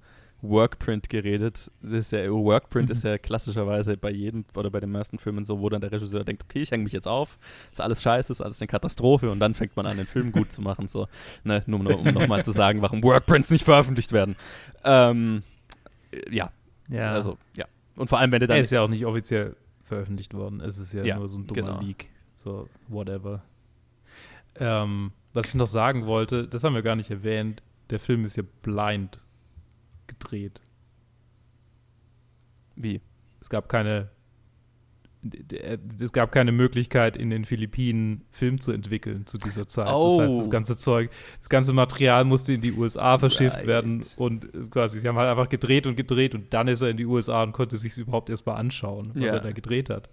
Workprint geredet. Das ist ja, Workprint mhm. ist ja klassischerweise bei jedem oder bei den meisten Filmen so, wo dann der Regisseur denkt, okay, ich hänge mich jetzt auf, ist alles scheiße, ist alles eine Katastrophe und dann fängt man an, den Film gut zu machen. So, ne, nur, nur um nochmal zu sagen, warum Workprints nicht veröffentlicht werden. Ähm, ja. ja. Also, ja. Und vor allem, wenn der dann. Er ist ja auch nicht offiziell veröffentlicht worden. Es ist ja, ja nur so ein dummer genau. Leak. So, whatever. Ähm, was ich noch sagen wollte, das haben wir gar nicht erwähnt, der Film ist ja blind gedreht. Wie? Es gab keine es gab keine Möglichkeit, in den Philippinen Film zu entwickeln zu dieser Zeit. Oh. Das heißt, das oh. ganze Zeug, das ganze Material musste in die USA verschifft right. werden und quasi, sie haben halt einfach gedreht und gedreht und dann ist er in die USA und konnte sich überhaupt erst mal anschauen, was ja. er da gedreht hat.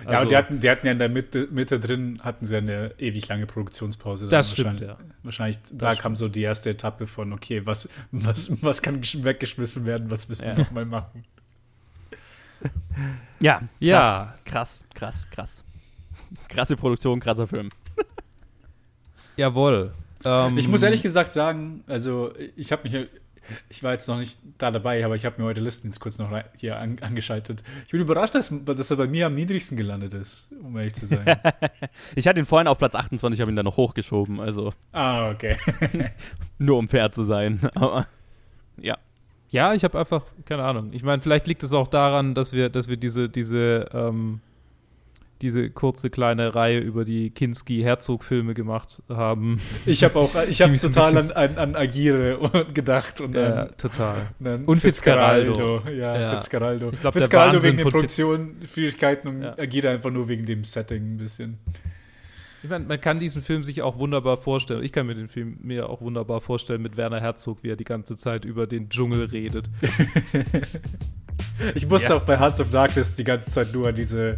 Also, ja, und die hatten, die hatten ja in der Mitte, Mitte drin, hatten sie eine ewig lange Produktionspause. Das stimmt, ja. Wahrscheinlich, das da stimmt. kam so die erste Etappe von, okay, was, was, was kann weggeschmissen werden, was müssen wir nochmal machen. Ja, krass, ja. Krass, krass, krass. Krasse Produktion, krasser Film. Jawohl. Ähm, ich muss ehrlich gesagt sagen, also ich habe mich ich war jetzt noch nicht da dabei, aber ich habe mir heute Listen jetzt kurz noch hier an, angeschaltet. Ich bin überrascht, dass, dass, er bei mir am niedrigsten gelandet ist, um ehrlich zu sein. ich hatte ihn vorhin auf Platz 28, habe ihn dann noch hochgeschoben, also. Ah, okay. nur um fair zu sein, aber ja. Ja, ich habe einfach, keine Ahnung. Ich meine, vielleicht liegt es auch daran, dass wir, dass wir diese, diese, ähm, diese kurze kleine Reihe über die Kinski-Herzog-Filme gemacht haben. Ich habe auch, ich habe total an, an, an, Agire gedacht und ja, an, total. Und, und Fitzcarraldo. Ja, ja, Fitzcarraldo. Ich glaube, Fitzcarraldo wegen den Produktionsschwierigkeiten und ja. Agire einfach nur wegen dem Setting ein bisschen. Ich meine, man kann diesen Film sich auch wunderbar vorstellen. Ich kann mir den Film mir auch wunderbar vorstellen mit Werner Herzog, wie er die ganze Zeit über den Dschungel redet. ich musste ja. auch bei Hearts of Darkness die ganze Zeit nur an diese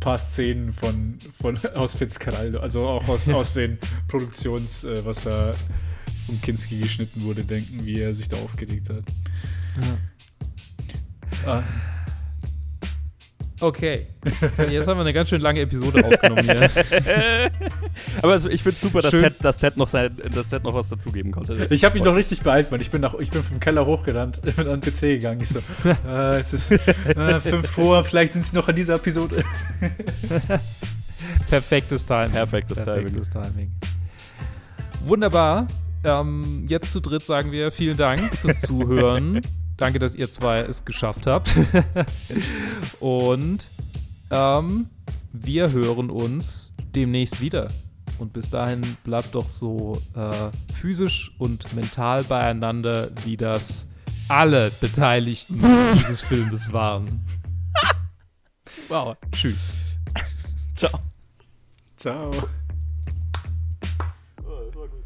paar Szenen von, von aus Fitzcarraldo, also auch aus, aus den Produktions, äh, was da von Kinski geschnitten wurde, denken, wie er sich da aufgeregt hat. Ja. Ah. Okay. Jetzt haben wir eine ganz schön lange Episode aufgenommen hier. Aber also ich finde es super, dass Ted, dass, Ted noch sein, dass Ted noch was dazugeben konnte. Das ich habe ihn doch richtig beeilt, Mann. Ich bin, nach, ich bin vom Keller hochgerannt, bin an den PC gegangen. Ich so, äh, es ist äh, fünf vor, vielleicht sind sie noch an dieser Episode. Perfektes Timing. Perfektes, Perfektes Timing. Timing. Wunderbar. Ähm, jetzt zu dritt sagen wir vielen Dank fürs Zuhören. Danke, dass ihr zwei es geschafft habt. und ähm, wir hören uns demnächst wieder. Und bis dahin bleibt doch so äh, physisch und mental beieinander, wie das alle Beteiligten dieses Filmes waren. Wow. Tschüss. Ciao. Ciao. Oh, das war gut.